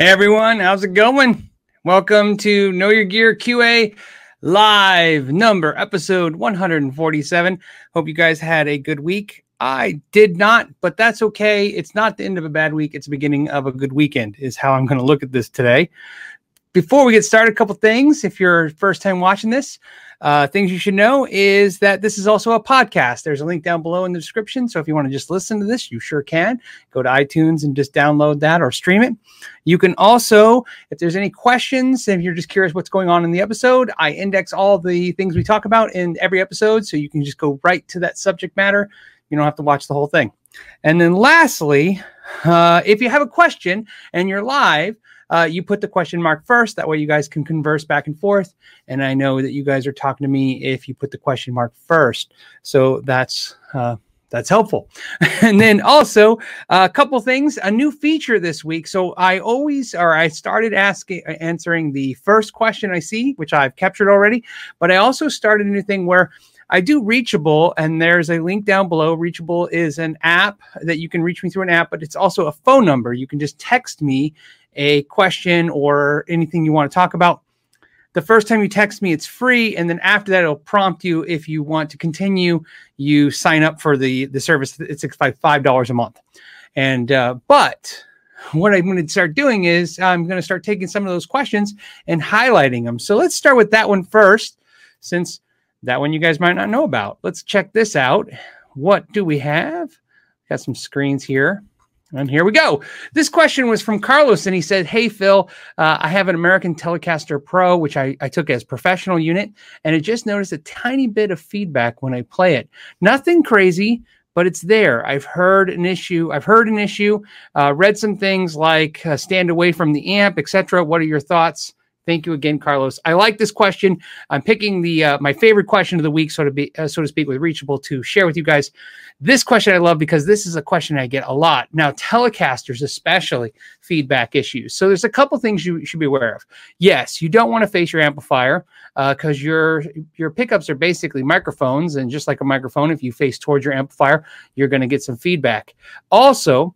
Hey everyone, how's it going? Welcome to Know Your Gear QA live number episode 147. Hope you guys had a good week. I did not, but that's okay. It's not the end of a bad week, it's the beginning of a good weekend, is how I'm going to look at this today. Before we get started, a couple things. If you're first time watching this, uh, things you should know is that this is also a podcast. There's a link down below in the description. So if you want to just listen to this, you sure can. Go to iTunes and just download that or stream it. You can also, if there's any questions, if you're just curious what's going on in the episode, I index all the things we talk about in every episode. So you can just go right to that subject matter. You don't have to watch the whole thing. And then lastly, uh, if you have a question and you're live, uh, you put the question mark first. That way, you guys can converse back and forth. And I know that you guys are talking to me if you put the question mark first. So that's uh, that's helpful. and then also a couple things, a new feature this week. So I always, or I started asking, answering the first question I see, which I've captured already. But I also started a new thing where I do Reachable, and there's a link down below. Reachable is an app that you can reach me through an app, but it's also a phone number. You can just text me a question or anything you want to talk about. The first time you text me, it's free, and then after that, it'll prompt you if you want to continue. You sign up for the the service. It's like five dollars a month, and uh, but what I'm going to start doing is I'm going to start taking some of those questions and highlighting them. So let's start with that one first, since that one you guys might not know about. Let's check this out. What do we have? Got some screens here. And here we go. This question was from Carlos, and he said, Hey, Phil, uh, I have an American Telecaster Pro, which I, I took as professional unit, and I just noticed a tiny bit of feedback when I play it. Nothing crazy, but it's there. I've heard an issue. I've heard an issue, uh, read some things like uh, stand away from the amp, etc. What are your thoughts? Thank you again, Carlos. I like this question. I'm picking the uh, my favorite question of the week, so to be uh, so to speak, with Reachable to share with you guys. This question I love because this is a question I get a lot now. Telecasters, especially feedback issues. So there's a couple things you should be aware of. Yes, you don't want to face your amplifier because uh, your your pickups are basically microphones, and just like a microphone, if you face towards your amplifier, you're going to get some feedback. Also,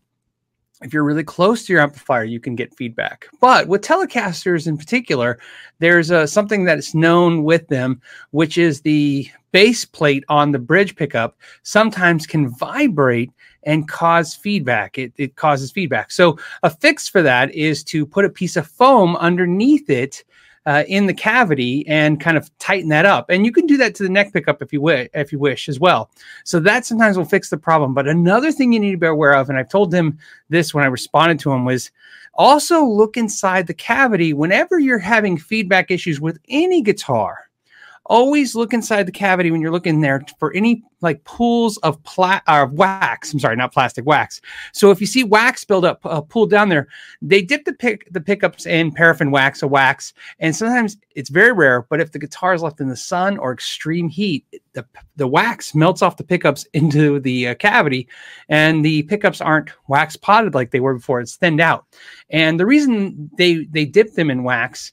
if you're really close to your amplifier, you can get feedback. But with Telecasters in particular, there's uh, something that's known with them, which is the base plate on the bridge pickup sometimes can vibrate and cause feedback. It, it causes feedback. So a fix for that is to put a piece of foam underneath it uh, in the cavity and kind of tighten that up. And you can do that to the neck pickup if you wish, if you wish as well. So that sometimes will fix the problem. But another thing you need to be aware of, and I've told him this when I responded to him, was also look inside the cavity whenever you're having feedback issues with any guitar always look inside the cavity when you're looking there for any like pools of pla- uh, wax. I'm sorry, not plastic wax. So if you see wax build up, uh, pool down there, they dip the pick the pickups in paraffin wax, a wax, and sometimes it's very rare. But if the guitar is left in the sun or extreme heat, the the wax melts off the pickups into the uh, cavity, and the pickups aren't wax potted like they were before. It's thinned out, and the reason they they dip them in wax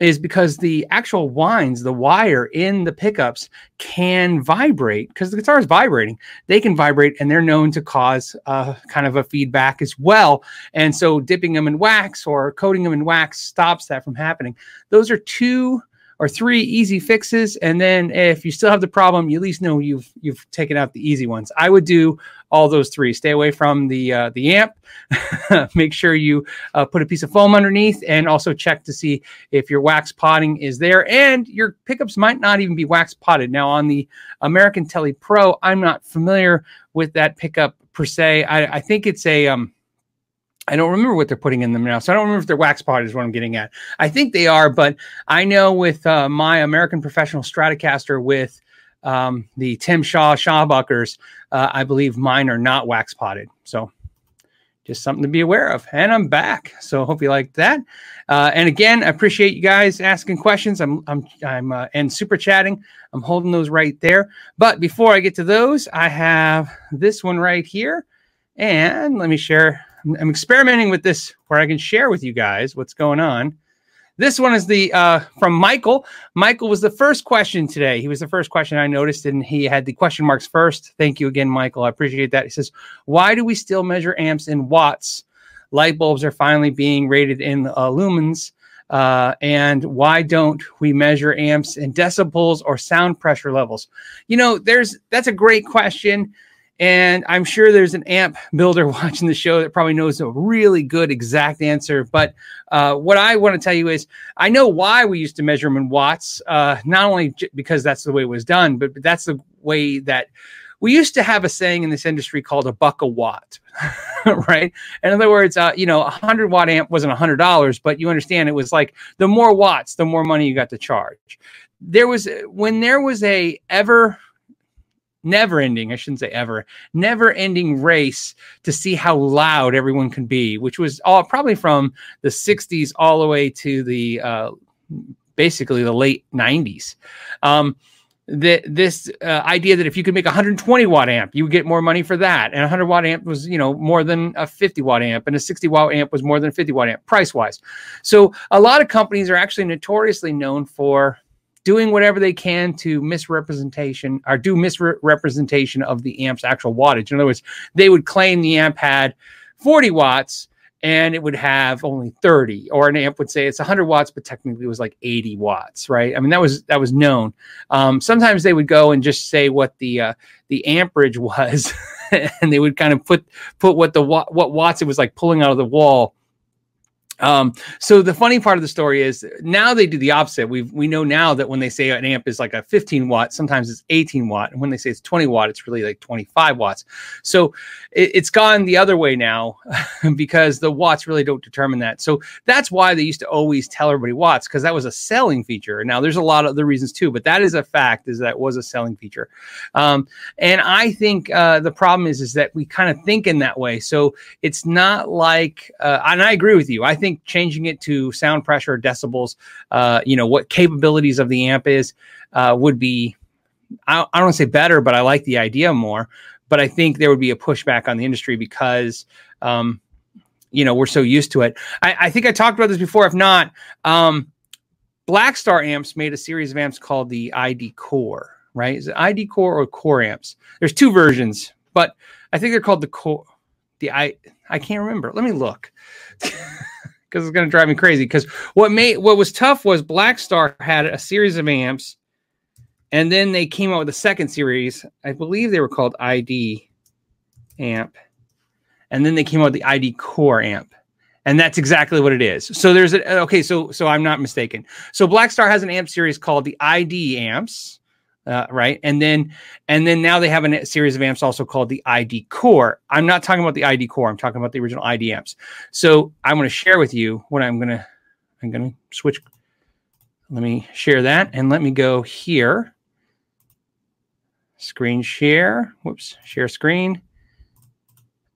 is because the actual winds, the wire in the pickups can vibrate because the guitar is vibrating. They can vibrate and they're known to cause uh, kind of a feedback as well. And so dipping them in wax or coating them in wax stops that from happening. Those are two or three easy fixes. And then if you still have the problem, you at least know you've you've taken out the easy ones. I would do all those three. Stay away from the uh, the amp. Make sure you uh, put a piece of foam underneath, and also check to see if your wax potting is there. And your pickups might not even be wax potted. Now on the American Tele Pro, I'm not familiar with that pickup per se. I, I think it's a um, I don't remember what they're putting in them now. So I don't remember if they're wax pot is what I'm getting at. I think they are, but I know with uh, my American Professional Stratocaster with um, the Tim Shaw Shawbuckers, uh, I believe mine are not wax potted. So just something to be aware of. And I'm back. So hope you like that. Uh, and again, I appreciate you guys asking questions. I'm I'm I'm uh, and super chatting. I'm holding those right there. But before I get to those, I have this one right here. And let me share I'm experimenting with this where I can share with you guys what's going on. This one is the uh, from Michael. Michael was the first question today. He was the first question I noticed, and he had the question marks first. Thank you again, Michael. I appreciate that. He says, "Why do we still measure amps in watts light bulbs are finally being rated in uh, lumens. Uh, and why don't we measure amps in decibels or sound pressure levels? You know, there's that's a great question. And I'm sure there's an amp builder watching the show that probably knows a really good exact answer. But uh, what I want to tell you is I know why we used to measure them in watts, uh, not only j- because that's the way it was done, but, but that's the way that we used to have a saying in this industry called a buck a watt, right? In other words, uh, you know, a hundred watt amp wasn't a hundred dollars, but you understand it was like the more watts, the more money you got to charge. There was when there was a ever never ending, I shouldn't say ever, never ending race to see how loud everyone can be, which was all probably from the 60s all the way to the uh, basically the late 90s. Um, the, this uh, idea that if you could make a 120 watt amp, you would get more money for that. And a 100 watt amp was, you know, more than a 50 watt amp, and a 60 watt amp was more than a 50 watt amp price wise. So a lot of companies are actually notoriously known for doing whatever they can to misrepresentation or do misrepresentation of the amp's actual wattage. In other words, they would claim the amp had 40 watts and it would have only 30 or an amp would say it's 100 watts but technically it was like 80 watts right i mean that was that was known um, sometimes they would go and just say what the uh, the amperage was and they would kind of put put what the what watts it was like pulling out of the wall um, so the funny part of the story is now they do the opposite. We we know now that when they say an amp is like a 15 watt, sometimes it's 18 watt, and when they say it's 20 watt, it's really like 25 watts. So it, has gone the other way now because the watts really don't determine that. So that's why they used to always tell everybody watts because that was a selling feature. Now there's a lot of other reasons too, but that is a fact is that was a selling feature. Um, and I think uh, the problem is is that we kind of think in that way. So it's not like, uh, and I agree with you. I think think changing it to sound pressure, decibels, uh, you know, what capabilities of the amp is, uh, would be, I, I don't say better, but I like the idea more. But I think there would be a pushback on the industry because, um, you know, we're so used to it. I, I, think I talked about this before. If not, um, Blackstar Amps made a series of amps called the ID Core, right? Is it ID Core or Core Amps? There's two versions, but I think they're called the Core. The I I can't remember. Let me look. because it's going to drive me crazy. Because what made what was tough was Blackstar had a series of amps, and then they came out with a second series. I believe they were called ID amp, and then they came out with the ID Core amp, and that's exactly what it is. So there's a okay. So so I'm not mistaken. So Blackstar has an amp series called the ID amps uh, right? And then and then now they have a series of amps also called the ID Core. I'm not talking about the ID Core. I'm talking about the original ID amps. So I'm going to share with you what I'm going to. I'm going to switch. Let me share that and let me go here. Screen share. Whoops. Share screen.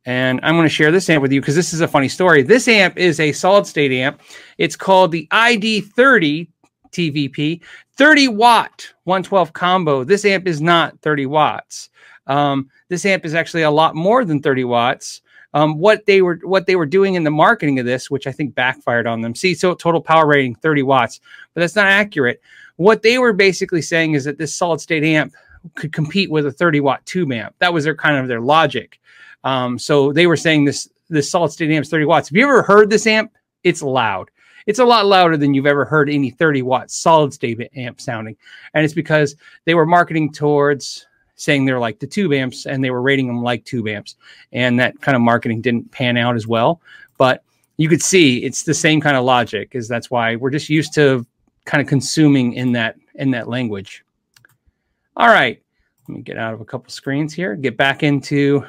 And I'm going to share this amp with you because this is a funny story. This amp is a solid state amp. It's called the ID30 TVP, 30 watt 112 combo. This amp is not 30 watts. Um, this amp is actually a lot more than 30 watts. Um, what they were what they were doing in the marketing of this, which I think backfired on them. See, so total power rating 30 watts, but that's not accurate. What they were basically saying is that this solid state amp could compete with a 30 watt tube amp. That was their kind of their logic. Um, so they were saying this this solid state amp is 30 watts. Have you ever heard this amp? It's loud it's a lot louder than you've ever heard any 30 watt solid state amp sounding. And it's because they were marketing towards saying they're like the tube amps and they were rating them like tube amps. And that kind of marketing didn't pan out as well. But you could see it's the same kind of logic, is that's why we're just used to kind of consuming in that in that language. All right. Let me get out of a couple screens here, get back into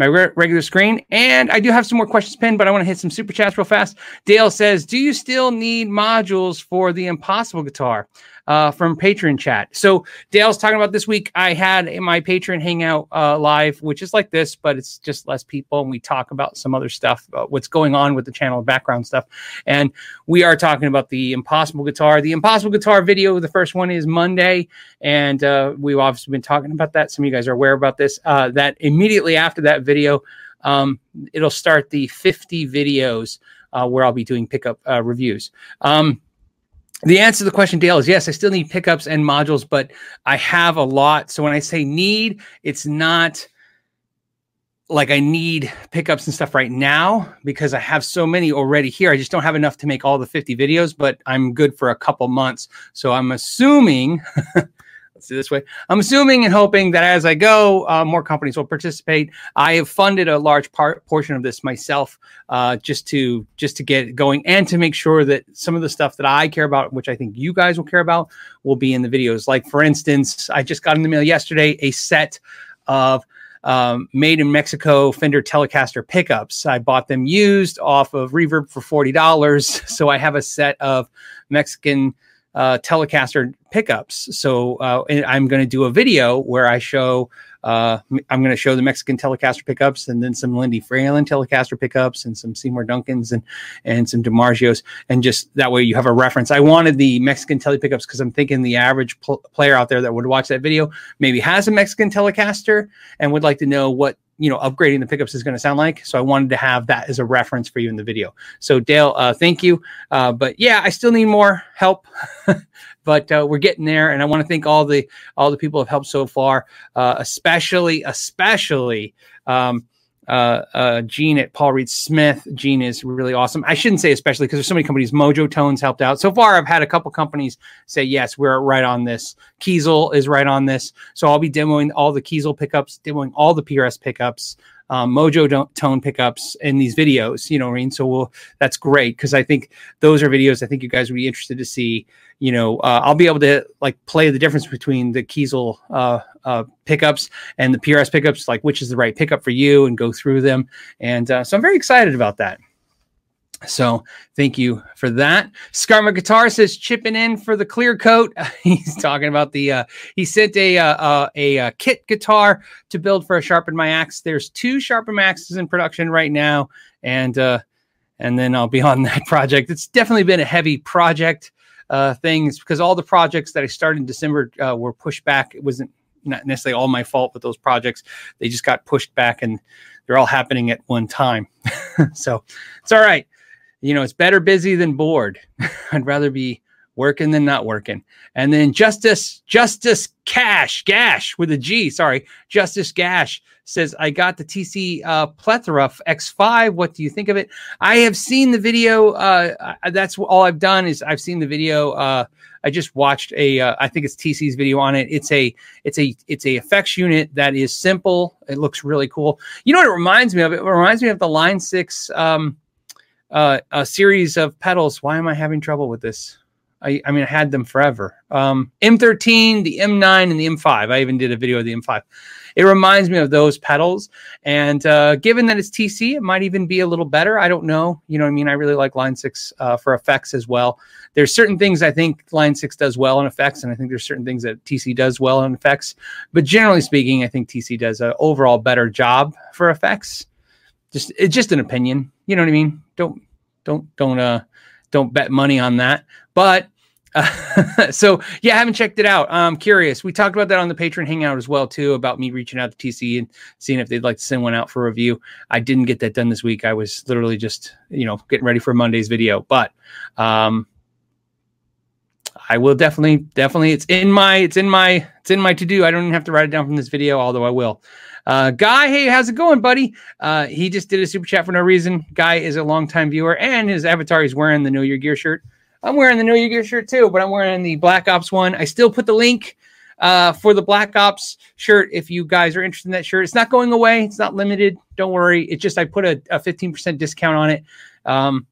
my re- regular screen. And I do have some more questions pinned, but I want to hit some super chats real fast. Dale says, Do you still need modules for the Impossible guitar? Uh, from Patreon chat. So Dale's talking about this week. I had my Patreon hangout uh, live, which is like this, but it's just less people, and we talk about some other stuff, what's going on with the channel, background stuff, and we are talking about the Impossible Guitar. The Impossible Guitar video, the first one is Monday, and uh, we've obviously been talking about that. Some of you guys are aware about this. Uh, that immediately after that video, um, it'll start the 50 videos uh, where I'll be doing pickup uh, reviews. Um, the answer to the question, Dale, is yes, I still need pickups and modules, but I have a lot. So when I say need, it's not like I need pickups and stuff right now because I have so many already here. I just don't have enough to make all the 50 videos, but I'm good for a couple months. So I'm assuming, let's do this way. I'm assuming and hoping that as I go, uh, more companies will participate. I have funded a large part portion of this myself, uh, just to just to get going and to make sure that some of the stuff that I care about, which I think you guys will care about, will be in the videos. Like for instance, I just got in the mail yesterday a set of um, made in Mexico Fender Telecaster pickups. I bought them used off of Reverb for forty dollars, so I have a set of Mexican uh, Telecaster pickups. So uh, I'm going to do a video where I show uh, I'm going to show the Mexican Telecaster pickups and then some Lindy Fralin Telecaster pickups and some Seymour Duncans and and some DiMarzios and just that way you have a reference. I wanted the Mexican Tele pickups because I'm thinking the average pl- player out there that would watch that video maybe has a Mexican Telecaster and would like to know what you know upgrading the pickups is going to sound like so i wanted to have that as a reference for you in the video so dale uh, thank you uh, but yeah i still need more help but uh, we're getting there. And I want to thank all the all the people who have helped so far, uh, especially especially. Um, uh, uh, Gene at Paul Reed Smith. Gene is really awesome. I shouldn't say especially because there's so many companies. Mojo Tones helped out. So far, I've had a couple companies say, yes, we're right on this. Kiesel is right on this. So I'll be demoing all the Kiesel pickups, demoing all the PRS pickups um, Mojo tone pickups in these videos. You know what I mean? So we'll, that's great because I think those are videos I think you guys would be interested to see. You know, uh, I'll be able to like play the difference between the Kiesel uh, uh, pickups and the PRS pickups, like which is the right pickup for you, and go through them. And uh, so I'm very excited about that. So thank you for that. Skarma Guitar says chipping in for the clear coat. He's talking about the uh, he sent a uh, uh, a, a uh, kit guitar to build for a sharpen my axe. There's two sharpen my axes in production right now, and uh, and then I'll be on that project. It's definitely been a heavy project uh, things because all the projects that I started in December uh, were pushed back. It wasn't not necessarily all my fault, but those projects they just got pushed back and they're all happening at one time. so it's all right you know, it's better busy than bored. I'd rather be working than not working. And then Justice, Justice Cash, Gash with a G, sorry, Justice Gash says, I got the TC uh, Plethora X5. What do you think of it? I have seen the video. Uh, that's all I've done is I've seen the video. Uh, I just watched a, uh, I think it's TC's video on it. It's a, it's a, it's a effects unit that is simple. It looks really cool. You know what it reminds me of? It reminds me of the Line 6, um, uh, a series of pedals. Why am I having trouble with this? I, I mean, I had them forever. Um, M13, the M9, and the M5. I even did a video of the M5. It reminds me of those pedals. And uh, given that it's TC, it might even be a little better. I don't know. You know what I mean? I really like Line 6 uh, for effects as well. There's certain things I think Line 6 does well in effects, and I think there's certain things that TC does well in effects. But generally speaking, I think TC does an overall better job for effects. Just it's just an opinion. You know what I mean? Don't don't don't uh don't bet money on that. But uh, so yeah, I haven't checked it out. I'm curious. We talked about that on the Patreon hangout as well too about me reaching out to TC and seeing if they'd like to send one out for review. I didn't get that done this week. I was literally just you know getting ready for Monday's video, but um, I will definitely definitely it's in my it's in my it's in my to do. I don't even have to write it down from this video, although I will. Uh, Guy, hey, how's it going, buddy? Uh, he just did a super chat for no reason. Guy is a longtime viewer, and his avatar is wearing the Know Your Gear shirt. I'm wearing the Know Your Gear shirt too, but I'm wearing the Black Ops one. I still put the link uh, for the Black Ops shirt if you guys are interested in that shirt. It's not going away. It's not limited. Don't worry. It's just I put a, a 15% discount on it, um,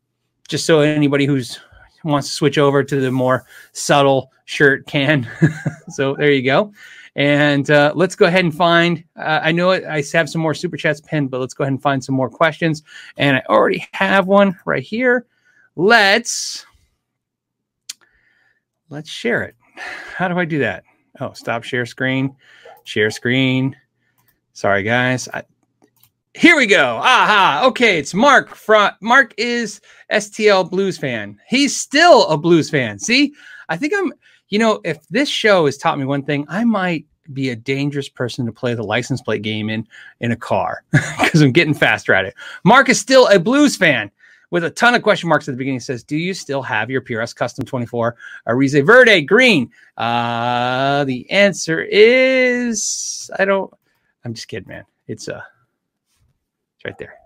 just so anybody who's wants to switch over to the more subtle shirt can. so there you go. And uh, let's go ahead and find. Uh, I know I have some more super chats pinned, but let's go ahead and find some more questions. And I already have one right here. Let's let's share it. How do I do that? Oh, stop share screen, share screen. Sorry, guys. I, here we go. Aha. Okay, it's Mark. From Mark is STL Blues fan. He's still a Blues fan. See, I think I'm you know, if this show has taught me one thing, I might be a dangerous person to play the license plate game in in a car because I'm getting faster at it. Mark is still a blues fan with a ton of question marks at the beginning. He says, "Do you still have your PRS Custom 24 Ariza Verde green?" Uh, the answer is I don't. I'm just kidding, man. It's a right there.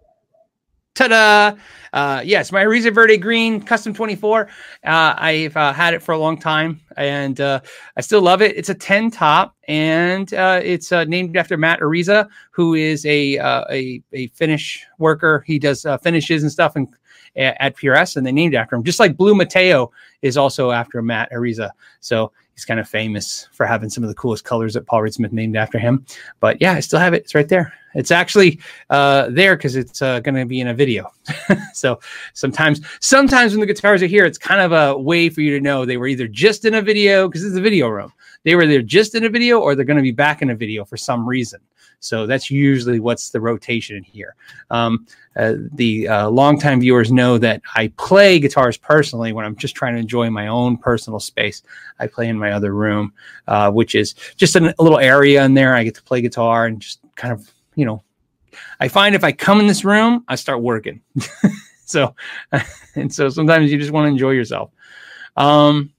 Ta-da! Uh, yes, my Ariza Verde Green Custom 24. Uh, I've uh, had it for a long time, and uh, I still love it. It's a 10 top, and uh, it's uh, named after Matt Ariza, who is a a, a finish worker. He does finishes and stuff and at PRS, and they named after him. Just like Blue Mateo is also after Matt Ariza. So he's kind of famous for having some of the coolest colors that Paul Reed Smith named after him. But yeah, I still have it. It's right there. It's actually uh, there because it's uh, going to be in a video. so sometimes, sometimes when the guitars are here, it's kind of a way for you to know they were either just in a video because it's a video room. They were either just in a video or they're going to be back in a video for some reason. So that's usually what's the rotation in here. Um, uh, the uh, longtime viewers know that I play guitars personally when I'm just trying to enjoy my own personal space. I play in my other room, uh, which is just an, a little area in there. I get to play guitar and just kind of, you know, I find if I come in this room, I start working. so, and so sometimes you just want to enjoy yourself. Um,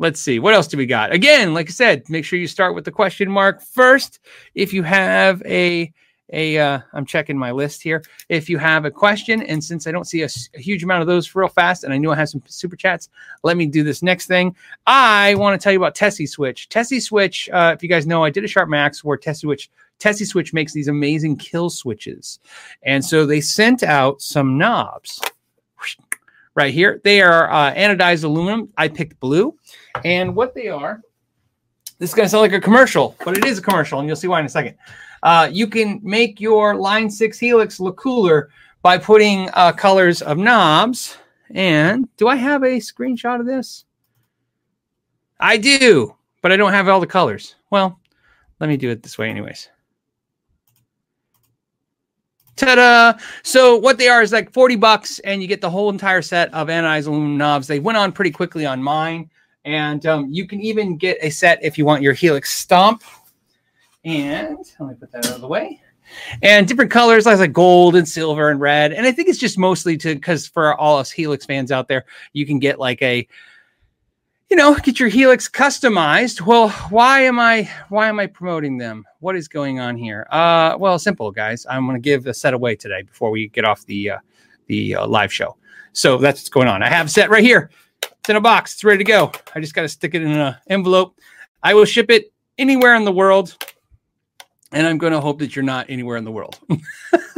let's see what else do we got? Again like i said make sure you start with the question mark first. If you have a a uh, i'm checking my list here. If you have a question and since i don't see a, a, huge amount of those real fast and i knew i have some super chats let me do this next thing. I want to tell you about tessie switch. Tessie switch uh, if you guys know i did a sharp max where tessie switch tessie switch makes these amazing kill switches and so they sent out some knobs right here. They are uh, anodized aluminum. I picked blue. And what they are, this is going to sound like a commercial, but it is a commercial, and you'll see why in a second. Uh, you can make your Line 6 Helix look cooler by putting uh, colors of knobs. And do I have a screenshot of this? I do, but I don't have all the colors. Well, let me do it this way, anyways. Ta-da! So what they are is like 40 bucks, and you get the whole entire set of anodized aluminum knobs. They went on pretty quickly on mine, and um, you can even get a set if you want your Helix Stomp. And let me put that out of the way. And different colors, like gold and silver and red. And I think it's just mostly to because for all us Helix fans out there, you can get like a you know, get your Helix customized. Well, why am I why am I promoting them? What is going on here? Uh, well, simple, guys. I'm going to give a set away today before we get off the uh, the uh, live show. So that's what's going on. I have set right here. It's in a box. It's ready to go. I just got to stick it in an envelope. I will ship it anywhere in the world, and I'm going to hope that you're not anywhere in the world.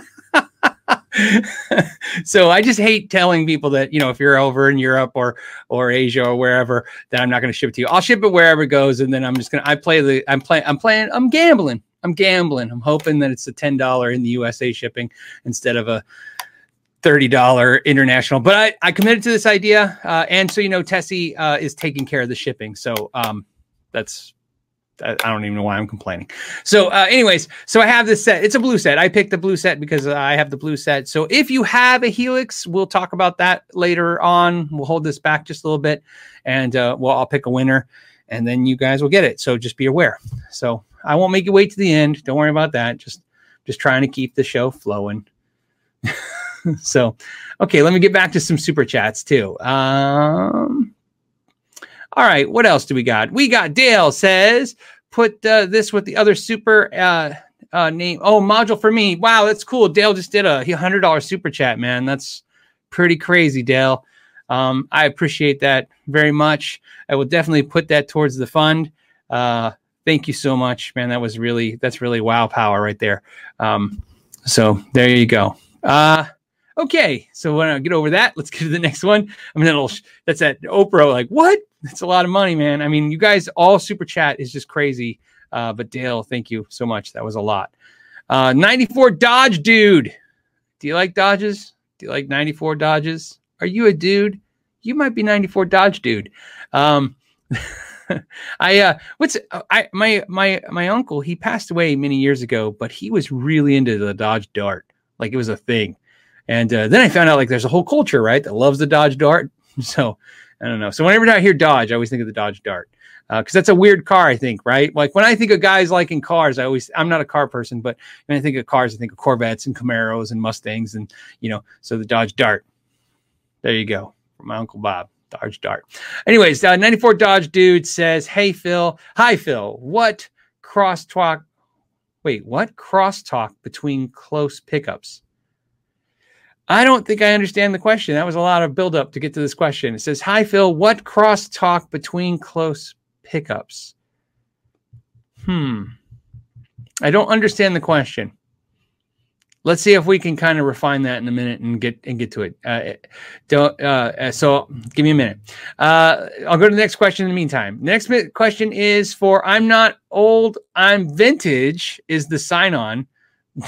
so I just hate telling people that you know if you're over in Europe or or Asia or wherever that I'm not going to ship it to you. I'll ship it wherever it goes, and then I'm just gonna I play the I'm playing I'm playing I'm gambling I'm gambling. I'm hoping that it's a ten dollar in the USA shipping instead of a thirty dollar international. But I I committed to this idea, uh, and so you know Tessie uh, is taking care of the shipping, so um that's I don't even know why I'm complaining. So, uh, anyways, so I have this set. It's a blue set. I picked the blue set because I have the blue set. So, if you have a Helix, we'll talk about that later on. We'll hold this back just a little bit, and uh, well, I'll pick a winner, and then you guys will get it. So, just be aware. So, I won't make you wait to the end. Don't worry about that. Just, just trying to keep the show flowing. so, okay, let me get back to some super chats too. Um, all right, what else do we got? We got Dale says, put uh, this with the other super uh, uh, name. Oh, module for me. Wow, that's cool. Dale just did a hundred dollar super chat, man. That's pretty crazy, Dale. Um, I appreciate that very much. I will definitely put that towards the fund. Uh, thank you so much, man. That was really that's really wow power right there. Um, so there you go. Uh, okay, so when I get over that, let's get to the next one. I mean, that'll, that's that Oprah. Like, what? That's a lot of money, man. I mean, you guys all super chat is just crazy. Uh, but Dale, thank you so much. That was a lot. Uh, 94 Dodge dude. Do you like Dodges? Do you like 94 Dodges? Are you a dude? You might be 94 Dodge dude. Um, I uh what's I my my my uncle he passed away many years ago, but he was really into the Dodge Dart. Like it was a thing. And uh, then I found out like there's a whole culture, right, that loves the Dodge Dart. So I don't know. So whenever I hear Dodge, I always think of the Dodge Dart because uh, that's a weird car. I think, right? Like when I think of guys liking cars, I always I'm not a car person, but when I think of cars, I think of Corvettes and Camaros and Mustangs, and you know, so the Dodge Dart. There you go, from my uncle Bob. Dodge Dart. Anyways, uh, 94 Dodge dude says, "Hey Phil, hi Phil. What crosstalk? Wait, what crosstalk between close pickups? I don't think I understand the question. That was a lot of buildup to get to this question. It says, Hi, Phil. What crosstalk between close pickups? Hmm. I don't understand the question. Let's see if we can kind of refine that in a minute and get and get to it. Uh, don't. Uh, so give me a minute. Uh, I'll go to the next question in the meantime. Next question is for I'm not old. I'm vintage. Is the sign on?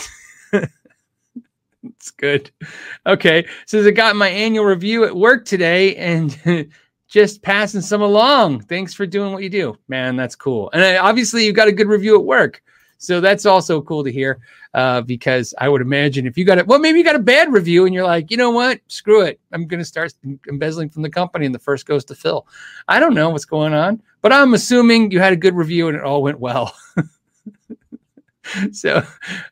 it's good. Okay. So I got my annual review at work today and just passing some along. Thanks for doing what you do, man. That's cool. And uh, obviously, you got a good review at work. So that's also cool to hear uh, because I would imagine if you got it, well, maybe you got a bad review and you're like, you know what, screw it. I'm going to start embezzling from the company and the first goes to Phil. I don't know what's going on, but I'm assuming you had a good review and it all went well. so,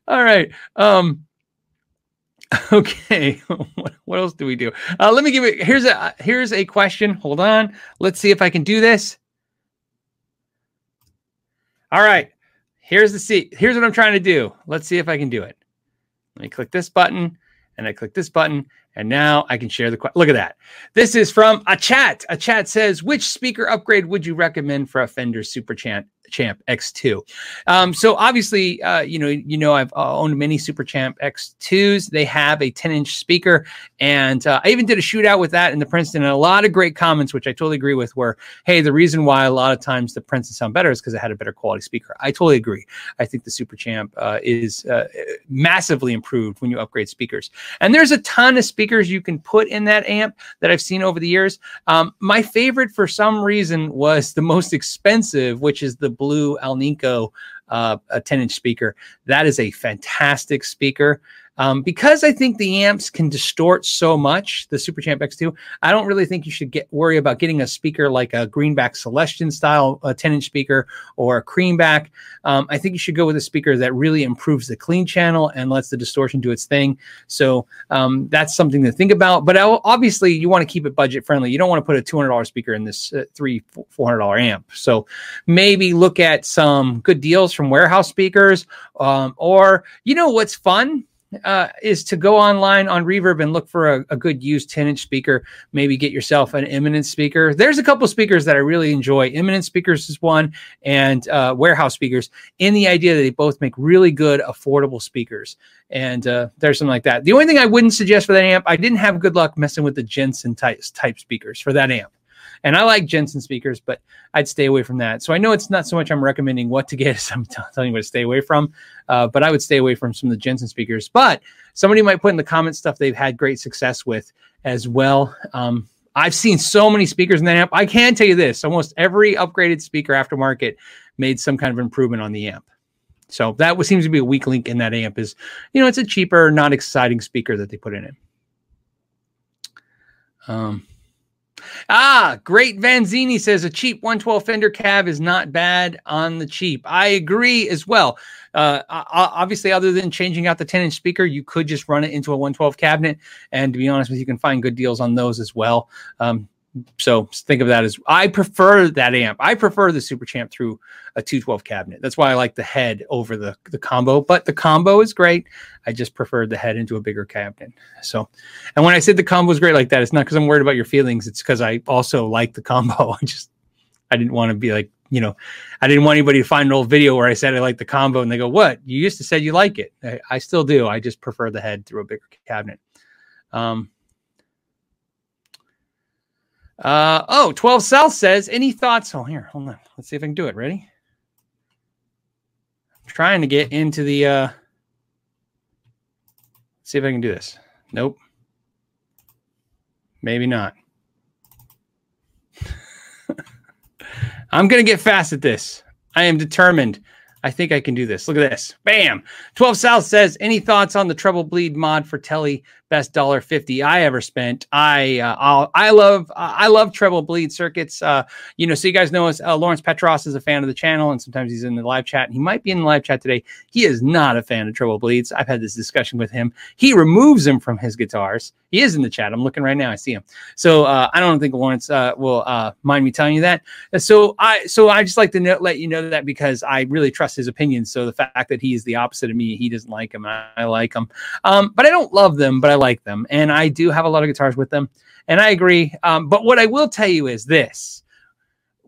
all right. Um, okay. what else do we do? Uh, let me give it. Here's a here's a question. Hold on. Let's see if I can do this. All right. Here's the seat. Here's what I'm trying to do. Let's see if I can do it. Let me click this button and I click this button and now I can share the question. look at that. This is from a chat. A chat says, which speaker upgrade would you recommend for a Fender Super Champ Champ X2? Um, so obviously, uh, you know, you know, I've uh, owned many Super Champ X2s. They have a 10 inch speaker, and uh, I even did a shootout with that in the Princeton. And a lot of great comments, which I totally agree with, were, "Hey, the reason why a lot of times the Princeton sound better is because it had a better quality speaker." I totally agree. I think the Super Champ uh, is uh, massively improved when you upgrade speakers, and there's a ton of speakers you can put in that amp that I've seen over the years. Um, my favorite, for some reason, was the most expensive, which is the blue Alnico uh, a 10 inch speaker. That is a fantastic speaker. Um, because I think the amps can distort so much, the Super Champ X2, I don't really think you should get worry about getting a speaker like a Greenback Celestion style a 10 inch speaker or a Creamback. Um, I think you should go with a speaker that really improves the clean channel and lets the distortion do its thing. So um, that's something to think about. But obviously, you want to keep it budget friendly. You don't want to put a $200 speaker in this uh, three $400 amp. So maybe look at some good deals from warehouse speakers. Um, or you know what's fun? Uh, is to go online on Reverb and look for a, a good used 10 inch speaker. Maybe get yourself an Eminence speaker. There's a couple speakers that I really enjoy. Eminence speakers is one, and uh, Warehouse speakers. In the idea that they both make really good, affordable speakers, and uh, there's something like that. The only thing I wouldn't suggest for that amp, I didn't have good luck messing with the Jensen type type speakers for that amp. And I like Jensen speakers, but I'd stay away from that. So I know it's not so much I'm recommending what to get, I'm telling you what to stay away from. Uh, but I would stay away from some of the Jensen speakers. But somebody might put in the comments stuff they've had great success with as well. Um, I've seen so many speakers in that amp. I can tell you this almost every upgraded speaker aftermarket made some kind of improvement on the amp. So that seems to be a weak link in that amp is, you know, it's a cheaper, not exciting speaker that they put in it. Um, Ah, great Vanzini says a cheap 112 Fender cab is not bad on the cheap. I agree as well. Uh, obviously, other than changing out the 10 inch speaker, you could just run it into a 112 cabinet. And to be honest with you, you can find good deals on those as well. Um, so think of that as I prefer that amp. I prefer the Super Champ through a 212 cabinet. That's why I like the head over the the combo. But the combo is great. I just preferred the head into a bigger cabinet. So, and when I said the combo is great like that, it's not because I'm worried about your feelings. It's because I also like the combo. I just I didn't want to be like you know, I didn't want anybody to find an old video where I said I like the combo and they go, "What? You used to say you like it." I, I still do. I just prefer the head through a bigger cabinet. Um, uh, oh, 12 South says, any thoughts? Oh, here, hold on. Let's see if I can do it. Ready? I'm trying to get into the, uh, see if I can do this. Nope. Maybe not. I'm going to get fast at this. I am determined. I think I can do this. Look at this. Bam. 12 South says, any thoughts on the treble bleed mod for Tele best dollar fifty I ever spent. I uh, I love I love treble bleed circuits. Uh, you know, so you guys know us. Uh, Lawrence Petros is a fan of the channel, and sometimes he's in the live chat. And he might be in the live chat today. He is not a fan of treble bleeds. I've had this discussion with him. He removes them from his guitars. He is in the chat. I'm looking right now. I see him. So uh, I don't think Lawrence uh, will mind me telling you that. So I so I just like to know, let you know that because I really trust his opinions. So the fact that he is the opposite of me, he doesn't like him. I, I like him, um, but I don't love them. But I like them, and I do have a lot of guitars with them, and I agree. Um, but what I will tell you is this: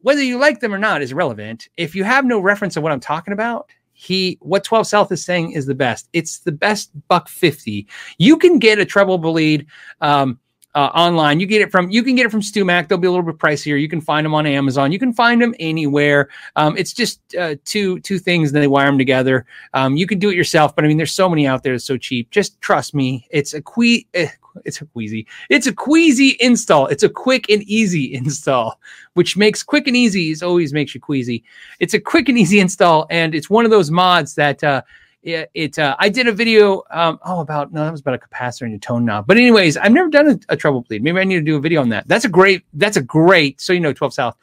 whether you like them or not is irrelevant. If you have no reference of what I'm talking about, he what 12 South is saying is the best. It's the best buck 50. You can get a treble bleed um, uh, online. You get it from you can get it from StewMac. They'll be a little bit pricier. You can find them on Amazon. You can find them anywhere. Um, it's just uh, two two things, and they wire them together. Um, you can do it yourself, but I mean, there's so many out there that's so cheap. Just trust me. It's a que- eh, it's a queasy. It's a queasy install. It's a quick and easy install, which makes quick and easy is always makes you queasy. It's a quick and easy install, and it's one of those mods that. Uh, it, it uh, I did a video um, oh about no that was about a capacitor and a tone knob. But anyways, I've never done a, a treble bleed. Maybe I need to do a video on that. That's a great that's a great so you know 12 South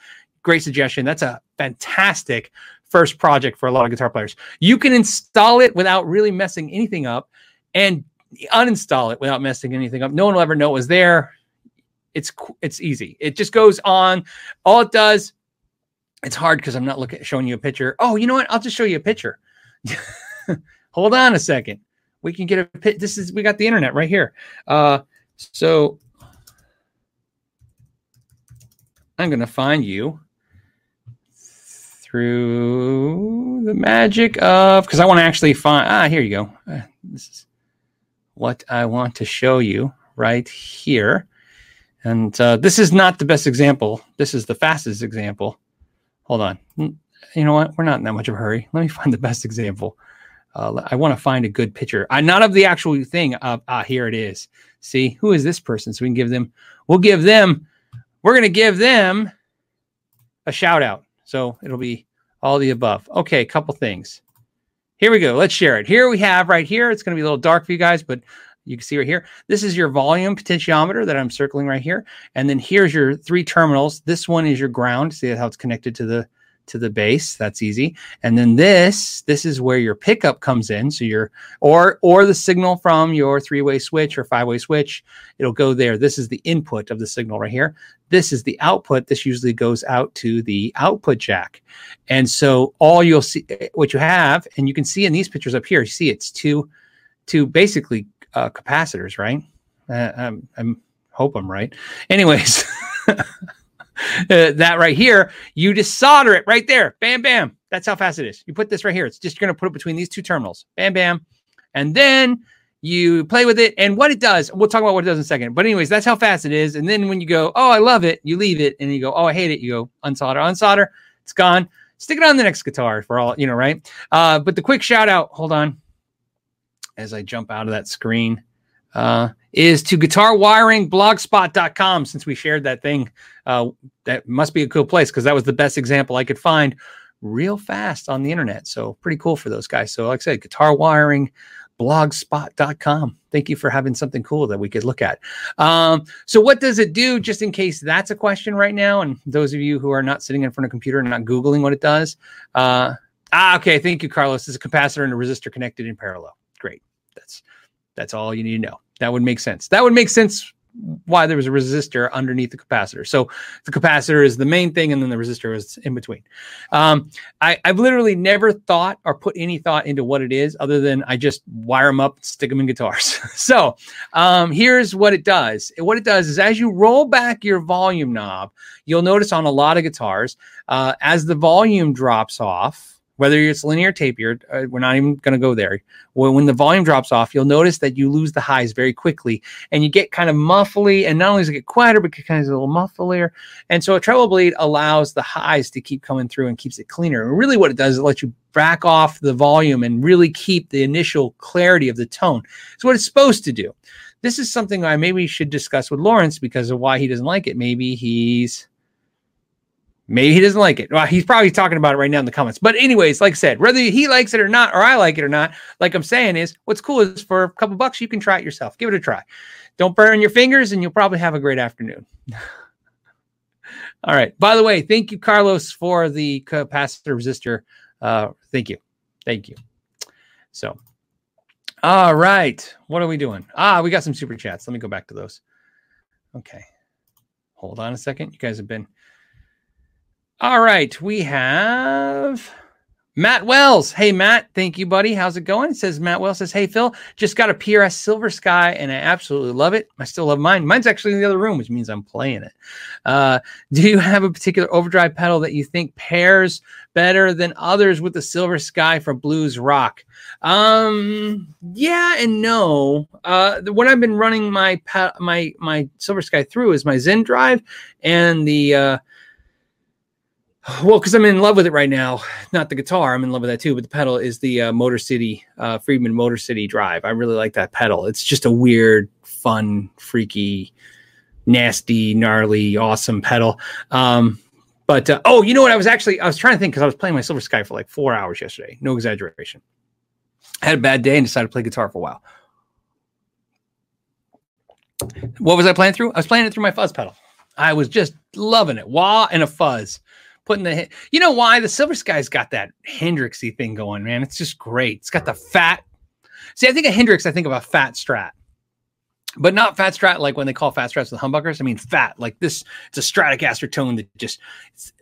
great suggestion. That's a fantastic first project for a lot of guitar players. You can install it without really messing anything up and uninstall it without messing anything up. No one will ever know it was there. It's it's easy. It just goes on. All it does it's hard because I'm not looking showing you a picture. Oh, you know what? I'll just show you a picture. Hold on a second. We can get a pit. This is we got the internet right here. Uh, so I'm gonna find you through the magic of because I want to actually find. Ah, here you go. Uh, this is what I want to show you right here. And uh, this is not the best example. This is the fastest example. Hold on. You know what? We're not in that much of a hurry. Let me find the best example. Uh, I want to find a good picture. Not of the actual thing. Uh, uh, here it is. See who is this person? So we can give them. We'll give them. We're going to give them a shout out. So it'll be all the above. Okay, a couple things. Here we go. Let's share it. Here we have right here. It's going to be a little dark for you guys, but you can see right here. This is your volume potentiometer that I'm circling right here. And then here's your three terminals. This one is your ground. See how it's connected to the to the bass. That's easy. And then this, this is where your pickup comes in. So your or or the signal from your three-way switch or five-way switch, it'll go there. This is the input of the signal right here. This is the output. This usually goes out to the output jack. And so all you'll see what you have, and you can see in these pictures up here, you see it's two two basically uh, capacitors, right? Uh, I'm, I'm hope I'm right. Anyways. uh, that right here, you just solder it right there. Bam, bam. That's how fast it is. You put this right here. It's just you're going to put it between these two terminals. Bam, bam. And then you play with it. And what it does, we'll talk about what it does in a second. But, anyways, that's how fast it is. And then when you go, oh, I love it, you leave it. And you go, oh, I hate it. You go, unsolder, unsolder. It's gone. Stick it on the next guitar for all, you know, right? Uh, but the quick shout out, hold on, as I jump out of that screen uh, is to guitarwiringblogspot.com since we shared that thing. Uh, that must be a cool place because that was the best example I could find real fast on the internet. So pretty cool for those guys. So like I said, guitarwiringblogspot.com. Thank you for having something cool that we could look at. Um, so what does it do just in case that's a question right now? And those of you who are not sitting in front of a computer and not Googling what it does. Uh, ah, okay. Thank you, Carlos. It's a capacitor and a resistor connected in parallel. Great. That's that's all you need to know. That would make sense. That would make sense why there was a resistor underneath the capacitor. So the capacitor is the main thing, and then the resistor is in between. Um, I, have literally never thought or put any thought into what it is, other than I just wire them up, stick them in guitars. so um, here's what it does. What it does is as you roll back your volume knob, you'll notice on a lot of guitars, uh, as the volume drops off whether it's linear taper, uh, we're not even going to go there. When, the volume drops off, you'll notice that you lose the highs very quickly and you get kind of muffly. And not only does it get quieter, but it kind of a little mufflier. And so a treble bleed allows the highs to keep coming through and keeps it cleaner. And really, what it does is it lets you back off the volume and really keep the initial clarity of the tone. It's what it's supposed to do. This is something I maybe should discuss with Lawrence because of why he doesn't like it. Maybe he's Maybe he doesn't like it. Well, he's probably talking about it right now in the comments. But anyways, like I said, whether he likes it or not, or I like it or not, like I'm saying is what's cool is for a couple bucks, you can try it yourself. Give it a try. Don't burn your fingers and you'll probably have a great afternoon. All right. By the way, thank you, Carlos, for the capacitor resistor. Uh, thank you. Thank you. So, all right. What are we doing? Ah, we got some super chats. Let me go back to those. Okay. Hold on a second. You guys have been all right, we have Matt Wells. Hey, Matt. Thank you, buddy. How's it going? Says Matt Wells says, Hey, Phil, just got a PRS Silver Sky and I absolutely love it. I still love mine. Mine's actually in the other room, which means I'm playing it. Uh, do you have a particular overdrive pedal that you think pairs better than others with the Silver Sky for blues rock? Um, yeah and no. Uh, what I've been running my my my Silver Sky through is my Zendrive and the uh, well, because I'm in love with it right now. Not the guitar, I'm in love with that too. But the pedal is the uh, Motor City uh, Friedman Motor City Drive. I really like that pedal. It's just a weird, fun, freaky, nasty, gnarly, awesome pedal. Um, but uh, oh, you know what? I was actually I was trying to think because I was playing my Silver Sky for like four hours yesterday. No exaggeration. I had a bad day and decided to play guitar for a while. What was I playing through? I was playing it through my fuzz pedal. I was just loving it. Wah and a fuzz putting the you know why? The silver sky's got that hendrixy thing going man. It's just great. It's got the fat see i think of hendrix i think of a fat strat. But not fat strat like when they call fat strats the humbuckers. I mean fat like this it's a stratocaster tone that just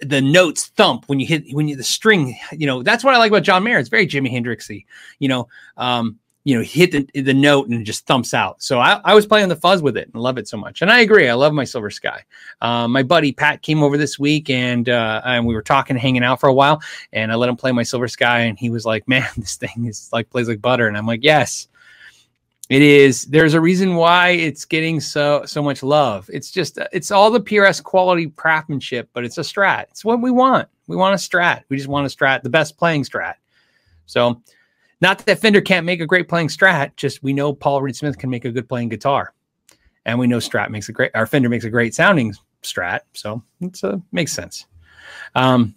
the notes thump when you hit when you the string you know that's what i like about john mayer. It's very jimi hendrixy you know um you know, hit the, the note and just thumps out. So I, I was playing the fuzz with it and love it so much. And I agree. I love my Silver Sky. Uh, my buddy Pat came over this week and uh, and we were talking, hanging out for a while. And I let him play my Silver Sky, and he was like, "Man, this thing is like plays like butter." And I'm like, "Yes." It is. There's a reason why it's getting so so much love. It's just it's all the PRS quality craftsmanship, but it's a strat. It's what we want. We want a strat. We just want a strat, the best playing strat. So not that Fender can't make a great playing Strat, just we know Paul Reed Smith can make a good playing guitar, and we know Strat makes a great. Our Fender makes a great sounding Strat, so it uh, makes sense. Um,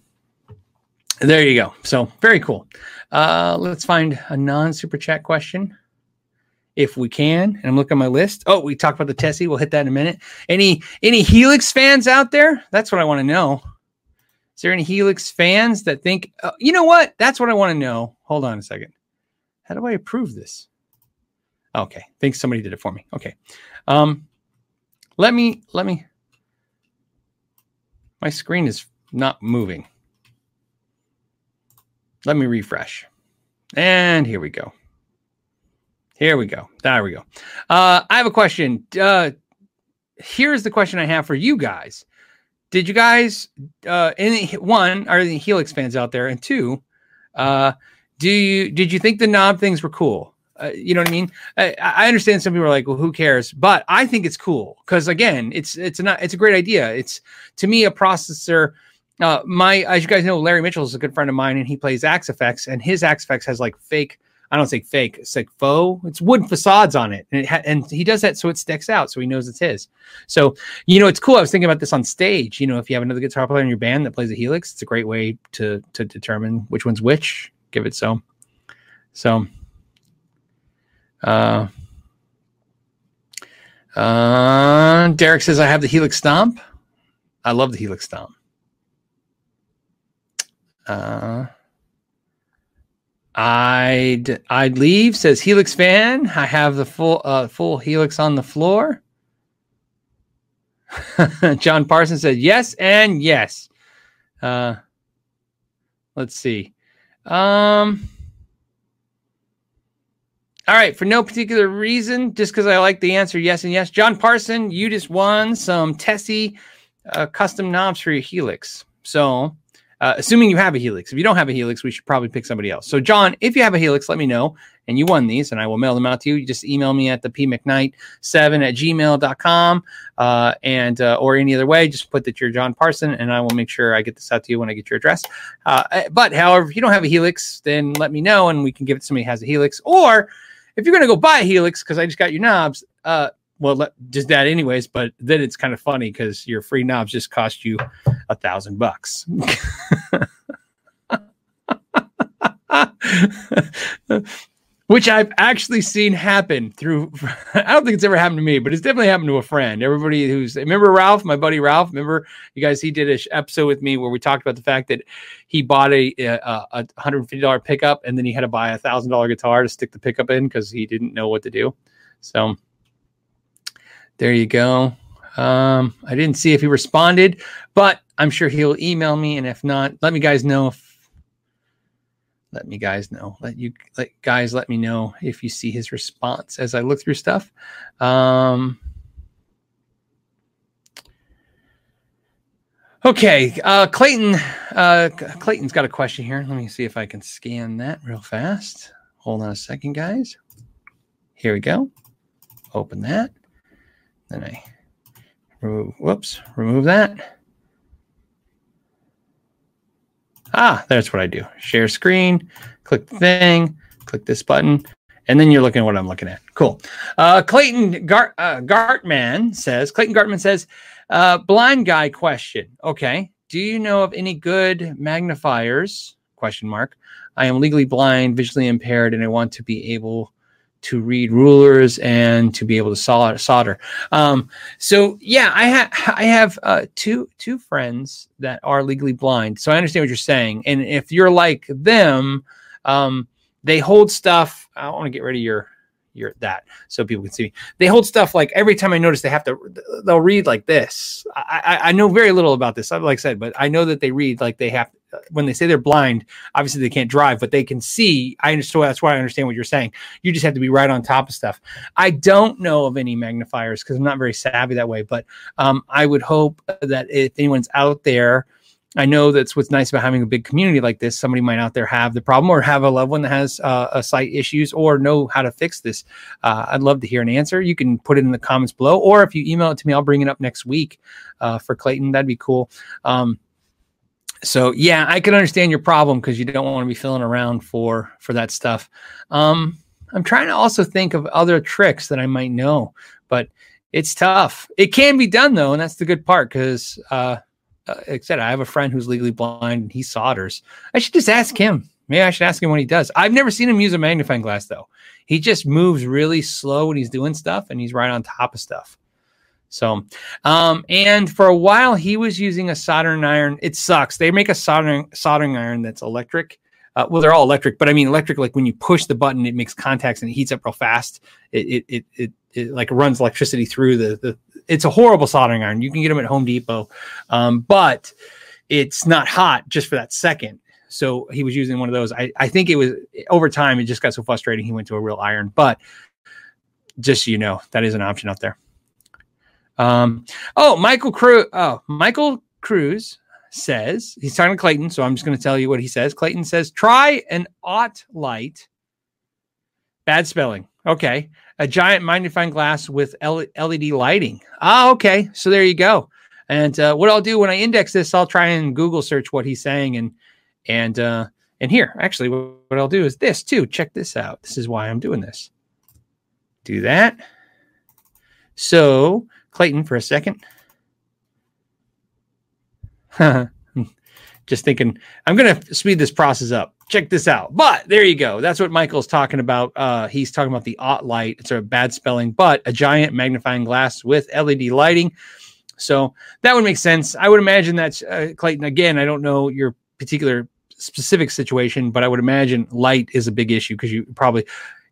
there you go. So very cool. Uh, let's find a non super chat question if we can. And I'm looking at my list. Oh, we talked about the Tessie. We'll hit that in a minute. Any any Helix fans out there? That's what I want to know. Is there any Helix fans that think, uh, you know what? That's what I want to know. Hold on a second. How do I approve this? Okay, thanks. somebody did it for me. Okay. Um, let me, let me, my screen is not moving. Let me refresh. And here we go. Here we go. There we go. Uh, I have a question. Uh, here's the question I have for you guys. Did you guys, uh, any one, are the Helix fans out there? And two, uh, do you did you think the knob things were cool? Uh, you know what I mean? I, I, understand some people are like, well, who cares? But I think it's cool because again, it's it's not it's a great idea. It's to me a processor. Uh, my as you guys know, Larry Mitchell is a good friend of mine, and he plays Axe-Fx, and his Axe-Fx has like fake. I don't say fake. It's like faux. It's wood facades on it, and it ha- and he does that so it sticks out, so he knows it's his. So you know, it's cool. I was thinking about this on stage. You know, if you have another guitar player in your band that plays a Helix, it's a great way to to determine which one's which give it so. So, uh, uh, Derek says, I have the Helix Stomp. I love the Helix Stomp. Uh, I'd I'd leave says Helix fan. I have the full uh, full Helix on the floor. John Parsons said yes and yes. Uh, let's see. Um. All right, for no particular reason, just because I like the answer yes and yes. John Parson, you just won some Tessie uh, custom knobs for your Helix. So uh, assuming you have a Helix. If you don't have a Helix, we should probably pick somebody else. So, John, if you have a Helix, let me know. And you won these, and I will mail them out to you. You just email me at the pmcknight7 at gmail.com uh, and uh, or any other way. Just put that you're John Parson, and I will make sure I get this out to you when I get your address. Uh, eh, but, however, if you don't have a Helix, then let me know, and we can give it to somebody who has a Helix. Or if you're going to go buy a Helix, because I just got your knobs, uh, well, just that anyways. But then it's kind of funny because your free knobs just cost you a thousand bucks. Which I've actually seen happen through. I don't think it's ever happened to me, but it's definitely happened to a friend. Everybody who's remember Ralph, my buddy Ralph. Remember you guys? He did an episode with me where we talked about the fact that he bought a a, a hundred fifty dollar pickup and then he had to buy a thousand dollar guitar to stick the pickup in because he didn't know what to do. So there you go. Um, I didn't see if he responded, but I'm sure he'll email me. And if not, let me guys know if let me guys know. Let you let guys let me know if you see his response as I look through stuff. Um, okay, uh, Clayton. Uh, Clayton's got a question here. Let me see if I can scan that real fast. Hold on a second, guys. Here we go. Open that. Then I remove. Whoops. Remove that. Ah, that's what I do. Share screen, click the thing, click this button, and then you're looking at what I'm looking at. Cool. Uh, Clayton Gart, uh, Gartman says, Clayton Gartman says, uh, blind guy question. Okay. Do you know of any good magnifiers? Question mark. I am legally blind, visually impaired, and I want to be able to read rulers and to be able to solder. Um, so yeah, I have I have uh, two two friends that are legally blind. So I understand what you're saying. And if you're like them, um, they hold stuff. I want to get rid of your your that so people can see me. They hold stuff like every time I notice they have to they'll read like this. I, I, I know very little about this, like I said, but I know that they read like they have when they say they're blind, obviously they can't drive, but they can see. I understand. That's why I understand what you're saying. You just have to be right on top of stuff. I don't know of any magnifiers because I'm not very savvy that way. But um, I would hope that if anyone's out there, I know that's what's nice about having a big community like this. Somebody might out there have the problem or have a loved one that has uh, a sight issues or know how to fix this. Uh, I'd love to hear an answer. You can put it in the comments below, or if you email it to me, I'll bring it up next week uh, for Clayton. That'd be cool. Um, so yeah, I can understand your problem because you don't want to be filling around for for that stuff. Um, I'm trying to also think of other tricks that I might know, but it's tough. It can be done though, and that's the good part because, uh, uh, like I said, I have a friend who's legally blind and he solders. I should just ask him. Maybe I should ask him what he does. I've never seen him use a magnifying glass though. He just moves really slow when he's doing stuff, and he's right on top of stuff. So, um, and for a while he was using a soldering iron. It sucks. They make a soldering soldering iron that's electric. Uh, well, they're all electric, but I mean electric. Like when you push the button, it makes contacts and it heats up real fast. It it it, it, it like runs electricity through the the. It's a horrible soldering iron. You can get them at Home Depot, um, but it's not hot just for that second. So he was using one of those. I, I think it was over time. It just got so frustrating. He went to a real iron, but just so you know, that is an option out there. Um, oh, Michael Cruz. Oh, Michael Cruz says he's talking to Clayton, so I'm just going to tell you what he says. Clayton says, "Try an Ott light." Bad spelling. Okay, a giant magnifying glass with LED lighting. Ah, okay. So there you go. And uh, what I'll do when I index this, I'll try and Google search what he's saying, and and uh, and here, actually, what I'll do is this too. Check this out. This is why I'm doing this. Do that. So Clayton for a second. Just thinking, I'm going to speed this process up. Check this out. But there you go. That's what Michael's talking about. Uh, he's talking about the Ott light. It's a bad spelling, but a giant magnifying glass with LED lighting. So that would make sense. I would imagine that uh, Clayton. Again, I don't know your particular specific situation, but I would imagine light is a big issue because you probably,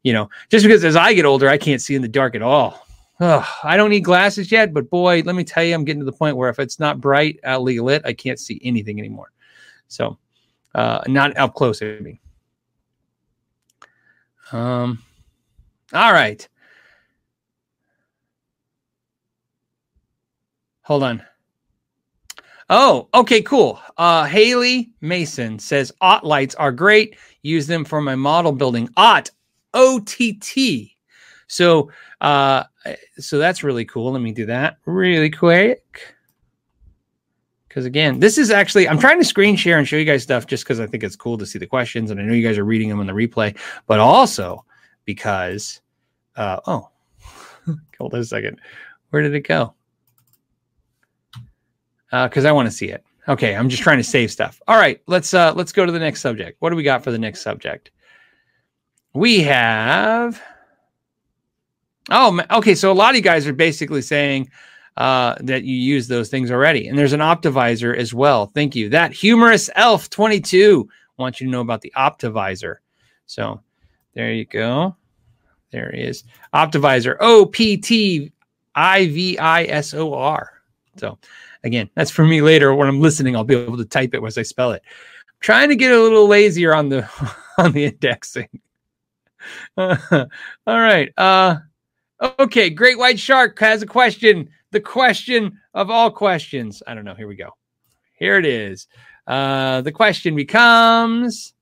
you know, just because as I get older, I can't see in the dark at all. I don't need glasses yet, but boy, let me tell you, I'm getting to the point where if it's not bright, outly lit, I can't see anything anymore. So, uh, not up close. I mean. Um, all right. Hold on. Oh, okay, cool. Uh, Haley Mason says OTT lights are great. Use them for my model building. OTT, O T T. So uh, so that's really cool. Let me do that really quick. Because again, this is actually, I'm trying to screen share and show you guys stuff just because I think it's cool to see the questions. And I know you guys are reading them on the replay, but also because, uh, oh, hold on a second. Where did it go? Because uh, I want to see it. Okay, I'm just trying to save stuff. All right, let's uh let's go to the next subject. What do we got for the next subject? We have Oh, okay. So a lot of you guys are basically saying uh, that you use those things already. And there's an Optivisor as well. Thank you. That humorous elf 22 wants you to know about the Optivisor. So there you go. There he is. Optivisor. O P T I V I S O R. So again, that's for me later when I'm listening. I'll be able to type it as I spell it. trying to get a little lazier on the on the indexing. All right. Uh, okay. Great White Shark has a question. The question of all questions. I don't know. Here we go. Here it is. Uh, the question becomes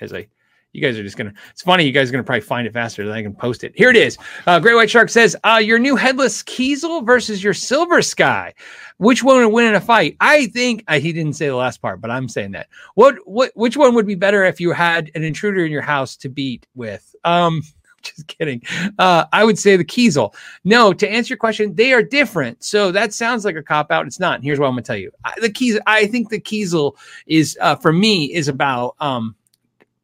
as I you guys are just gonna it's funny you guys are gonna probably find it faster than i can post it here it is uh, great white shark says uh, your new headless kiesel versus your silver sky which one would win in a fight i think uh, he didn't say the last part but i'm saying that what what which one would be better if you had an intruder in your house to beat with um just kidding. Uh, I would say the Kiesel. No, to answer your question, they are different. So that sounds like a cop out. It's not. Here's what I'm going to tell you. I, the keys. I think the Kiesel is uh, for me is about um,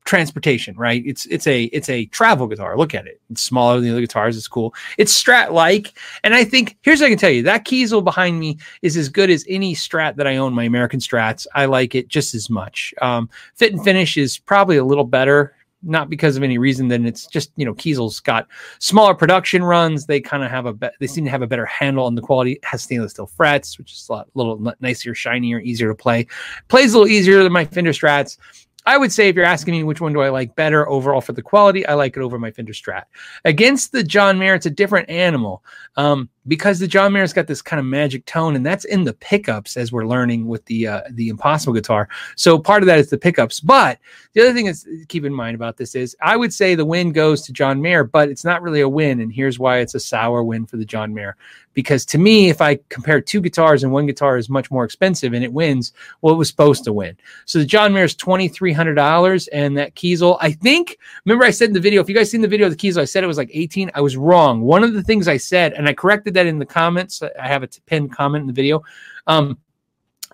transportation, right? It's it's a it's a travel guitar. Look at it. It's smaller than the other guitars. It's cool. It's Strat like, and I think here's what I can tell you: that Kiesel behind me is as good as any Strat that I own. My American Strats, I like it just as much. Um, fit and finish is probably a little better. Not because of any reason then it's just you know Kiesel's got smaller production runs. They kind of have a be- they seem to have a better handle on the quality. It has stainless steel frets, which is a lot, little nicer, shinier, easier to play. Plays a little easier than my Fender Strats I would say if you're asking me which one do I like better overall for the quality, I like it over my Fender Strat. Against the John Mayer, it's a different animal um, because the John Mayer's got this kind of magic tone, and that's in the pickups as we're learning with the uh, the Impossible guitar. So part of that is the pickups. But the other thing is keep in mind about this is I would say the win goes to John Mayer, but it's not really a win, and here's why it's a sour win for the John Mayer because to me, if I compare two guitars and one guitar is much more expensive and it wins, well, it was supposed to win. So the John Mayer is twenty three hundred dollars, and that Kiesel, I think. Remember, I said in the video, if you guys seen the video of the Kiesel, I said it was like eighteen. I was wrong. One of the things I said, and I corrected that in the comments. I have a pinned comment in the video. Um,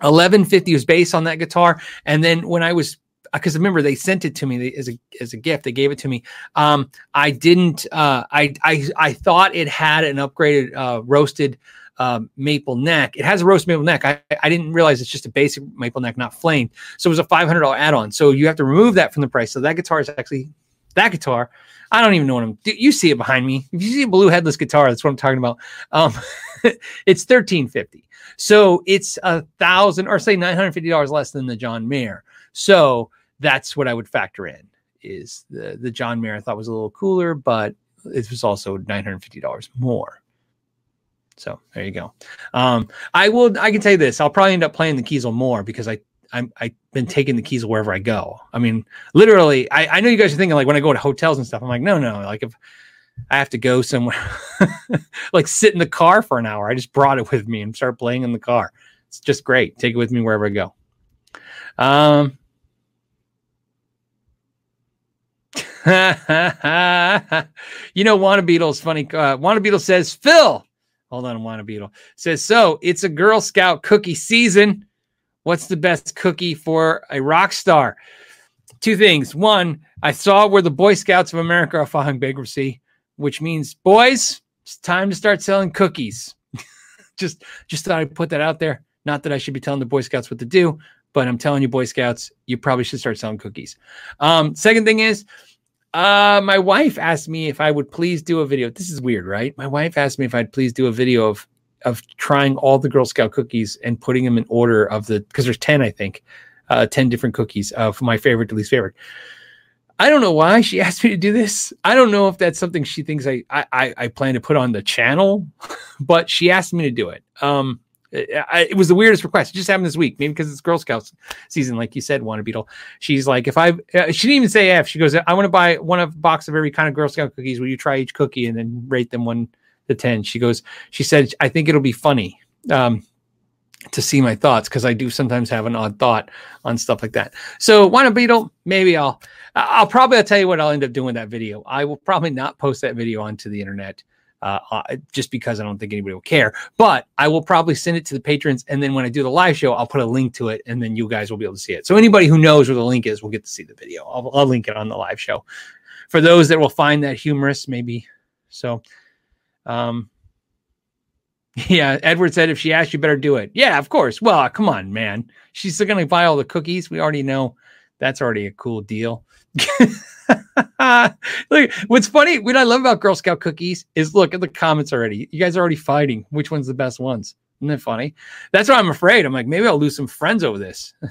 1150 was based on that guitar, and then when I was because remember they sent it to me as a as a gift. They gave it to me. Um, I didn't. Uh, I I I thought it had an upgraded uh, roasted um, maple neck. It has a roast maple neck. I, I didn't realize it's just a basic maple neck, not flamed. So it was a five hundred dollar add on. So you have to remove that from the price. So that guitar is actually that guitar. I don't even know what I'm. You see it behind me. If you see a blue headless guitar, that's what I'm talking about. Um, it's thirteen fifty. So it's a thousand or say nine hundred fifty dollars less than the John Mayer. So that's what I would factor in is the the John Mayer I thought was a little cooler, but it was also nine hundred fifty dollars more. So there you go. Um, I will. I can tell you this. I'll probably end up playing the Kiesel more because I I'm I've been taking the keys wherever I go. I mean, literally. I I know you guys are thinking like when I go to hotels and stuff. I'm like, no, no. Like if I have to go somewhere, like sit in the car for an hour. I just brought it with me and start playing in the car. It's just great. Take it with me wherever I go. Um, you know, Wanna Beetle's funny. Uh, Wanna Beetle says, Phil, hold on, Wanna Beetle says, so it's a Girl Scout cookie season. What's the best cookie for a rock star? Two things. One, I saw where the Boy Scouts of America are filing bankruptcy, which means, boys, it's time to start selling cookies. just, just thought I'd put that out there. Not that I should be telling the Boy Scouts what to do, but I'm telling you, Boy Scouts, you probably should start selling cookies. Um, second thing is, uh, my wife asked me if I would please do a video. This is weird, right? My wife asked me if I'd please do a video of of trying all the Girl Scout cookies and putting them in order of the because there's ten, I think, uh, ten different cookies of my favorite to least favorite. I don't know why she asked me to do this. I don't know if that's something she thinks I I, I plan to put on the channel, but she asked me to do it. Um, I, it was the weirdest request. It just happened this week, maybe because it's Girl Scouts season, like you said, Wanna Beetle. She's like, if I, uh, she didn't even say F. She goes, I want to buy one of box of every kind of Girl Scout cookies. Will you try each cookie and then rate them one to ten? She goes, she said, I think it'll be funny um, to see my thoughts because I do sometimes have an odd thought on stuff like that. So Wanna Beetle, maybe I'll, I'll probably I'll tell you what I'll end up doing that video. I will probably not post that video onto the internet uh, uh, just because I don't think anybody will care. But I will probably send it to the patrons, and then when I do the live show, I'll put a link to it, and then you guys will be able to see it. So anybody who knows where the link is will get to see the video. I'll, I'll link it on the live show. For those that will find that humorous, maybe. So, um, yeah, Edward said if she asks, you better do it. Yeah, of course. Well, come on, man. She's still gonna buy all the cookies. We already know that's already a cool deal. look, what's funny, what I love about Girl Scout cookies is look at the comments already. You guys are already fighting which one's the best ones. Isn't that funny? That's why I'm afraid. I'm like, maybe I'll lose some friends over this.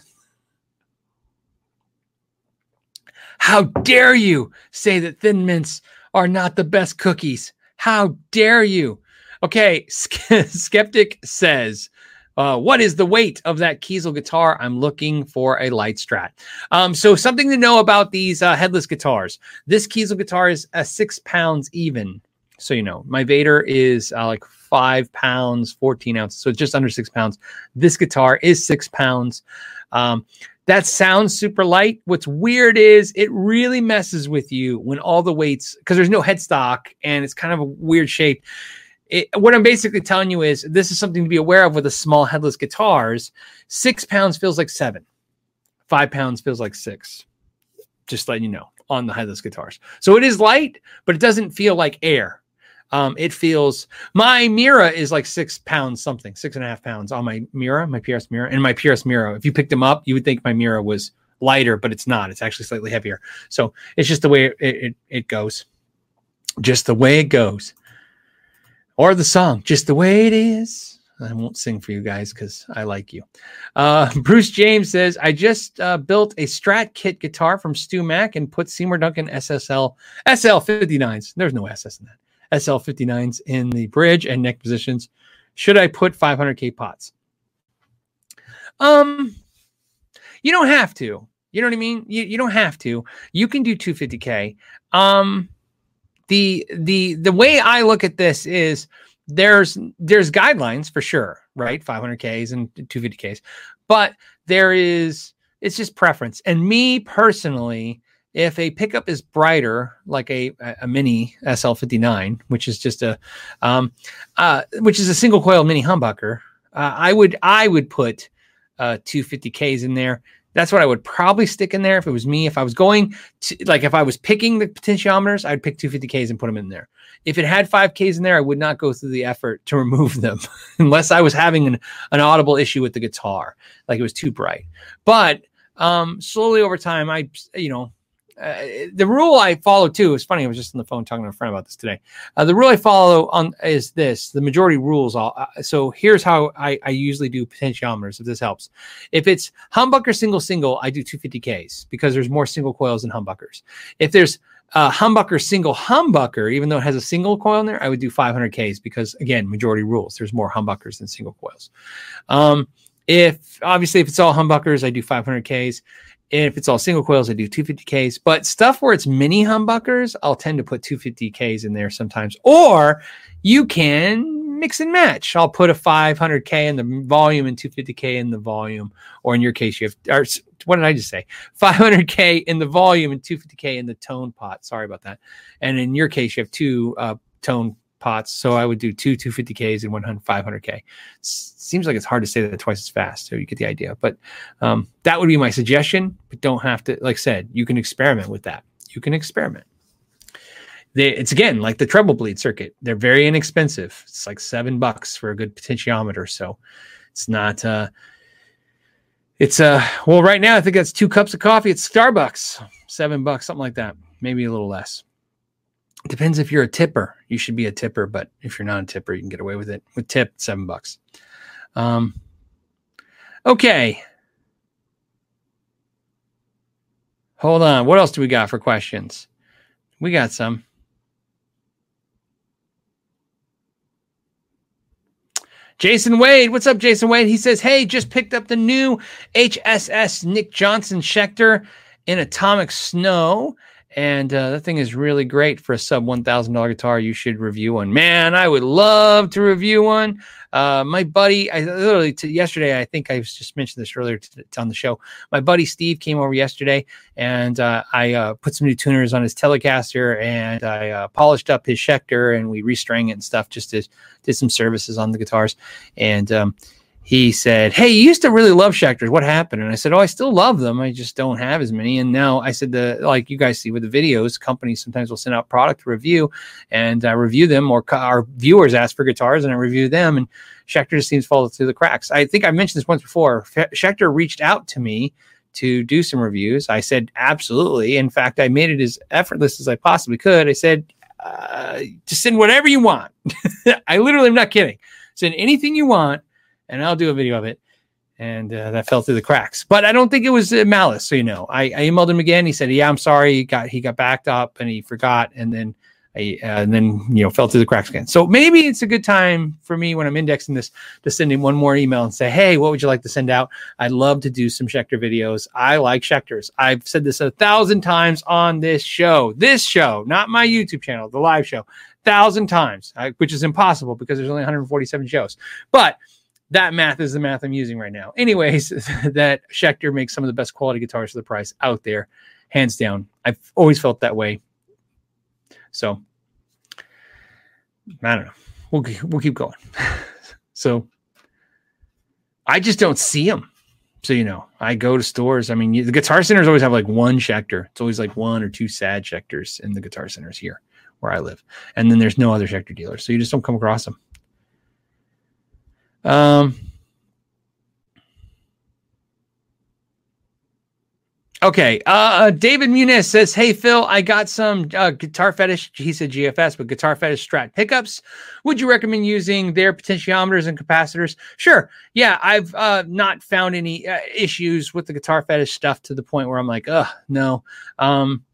How dare you say that thin mints are not the best cookies? How dare you? Okay, Skeptic says, uh, what is the weight of that Kiesel guitar? I'm looking for a light strat. Um, so something to know about these uh, headless guitars. This Kiesel guitar is a six pounds even. So you know, my Vader is uh, like five pounds, 14 ounces. So just under six pounds. This guitar is six pounds. Um, that sounds super light. What's weird is it really messes with you when all the weights, because there's no headstock and it's kind of a weird shape it, what I'm basically telling you is this is something to be aware of with the small headless guitars. Six pounds feels like seven, five pounds feels like six. Just letting you know on the headless guitars. So it is light, but it doesn't feel like air. Um, it feels my Mira is like six pounds something, six and a half pounds on my Mira, my PRS Mira, and my PRS Mira. If you picked them up, you would think my Mira was lighter, but it's not. It's actually slightly heavier. So it's just the way it, it, it goes. Just the way it goes or the song, just the way it is. I won't sing for you guys because I like you. Uh, Bruce James says, I just uh, built a Strat kit guitar from StewMac and put Seymour Duncan SSL SL59s. There's no SS in that. SL59s in the bridge and neck positions. Should I put 500k pots? Um, you don't have to. You know what I mean? You, you don't have to. You can do 250k. Um, the the the way I look at this is there's there's guidelines for sure, right? 500Ks and 250Ks, but there is it's just preference. And me personally, if a pickup is brighter, like a a mini SL59, which is just a um, uh, which is a single coil mini humbucker, uh, I would I would put uh, 250Ks in there that's what I would probably stick in there if it was me. If I was going to, like, if I was picking the potentiometers, I'd pick 250Ks and put them in there. If it had 5Ks in there, I would not go through the effort to remove them unless I was having an, an audible issue with the guitar, like it was too bright. But um, slowly over time, I, you know, uh, the rule I follow too is funny. I was just on the phone talking to a friend about this today. Uh, the rule I follow on is this: the majority rules. All uh, so here's how I, I usually do potentiometers. If this helps, if it's humbucker single single, I do 250ks because there's more single coils than humbuckers. If there's uh, humbucker single humbucker, even though it has a single coil in there, I would do 500ks because again, majority rules. There's more humbuckers than single coils. Um, if obviously if it's all humbuckers, I do 500ks if it's all single coils, I do 250Ks. But stuff where it's mini humbuckers, I'll tend to put 250Ks in there sometimes. Or you can mix and match. I'll put a 500K in the volume and 250K in the volume. Or in your case, you have, or what did I just say? 500K in the volume and 250K in the tone pot. Sorry about that. And in your case, you have two uh, tone pots. So I would do two 250Ks and 100, 500K. seems like it's hard to say that twice as fast. So you get the idea. But um, that would be my suggestion. But don't have to, like I said, you can experiment with that. You can experiment. They, it's again like the treble bleed circuit. They're very inexpensive. It's like seven bucks for a good potentiometer. So it's not, uh, it's uh well right now I think that's two cups of coffee at Starbucks, seven bucks, something like that, maybe a little less depends if you're a tipper. You should be a tipper, but if you're not a tipper, you can get away with it. With tip, seven bucks. Um, okay. Hold on. What else do we got for questions? We got some. Jason Wade, what's up, Jason Wade? He says, Hey, just picked up the new HSS Nick Johnson Schecter in Atomic Snow and uh, that thing is really great for a sub $1,000 guitar. You should review one. Man, I would love to review one. Uh, my buddy, I literally t- yesterday, I think I just mentioned this earlier t- t- on the show. My buddy Steve came over yesterday, and uh, I uh, put some new tuners on his Telecaster, and I uh, polished up his Schecter, and we restring it and stuff. Just to, did some services on the guitars, and um, he said, Hey, you used to really love Schecters. What happened? And I said, Oh, I still love them. I just don't have as many. And now I said, the like you guys see with the videos, companies sometimes will send out product review and I review them, or our viewers ask for guitars and I review them. And Schecter just seems to fall through the cracks. I think I mentioned this once before. Schecter reached out to me to do some reviews. I said, Absolutely. In fact, I made it as effortless as I possibly could. I said, uh, just send whatever you want. I literally am not kidding. Send anything you want and I'll do a video of it. and uh, that fell through the cracks. But I don't think it was uh, malice. So you know, I, I, emailed him again. He said, "Yeah, I'm sorry." He got he got backed up and he forgot, and then I, uh, and then you know fell through the cracks again. So maybe it's a good time for me when I'm indexing this to send him one more email and say, "Hey, what would you like to send out?" I'd love to do some Schecter videos. I like Schecters. I've said this a thousand times on this show. This show, not my YouTube channel, the live show, thousand times, which is impossible because there's only 147 shows, but that math is the math I'm using right now. Anyways, that Schecter makes some of the best quality guitars for the price out there, hands down. I've always felt that way. So I don't know. We'll we'll keep going. so I just don't see them. So you know, I go to stores. I mean, the guitar centers always have like one Schecter. It's always like one or two sad Schecters in the guitar centers here where I live, and then there's no other Schecter dealers. So you just don't come across them. Um, okay. Uh, uh, David Muniz says, Hey, Phil, I got some uh, guitar fetish. He said GFS, but guitar fetish strat pickups. Would you recommend using their potentiometers and capacitors? Sure. Yeah. I've uh, not found any uh, issues with the guitar fetish stuff to the point where I'm like, oh, no. Um,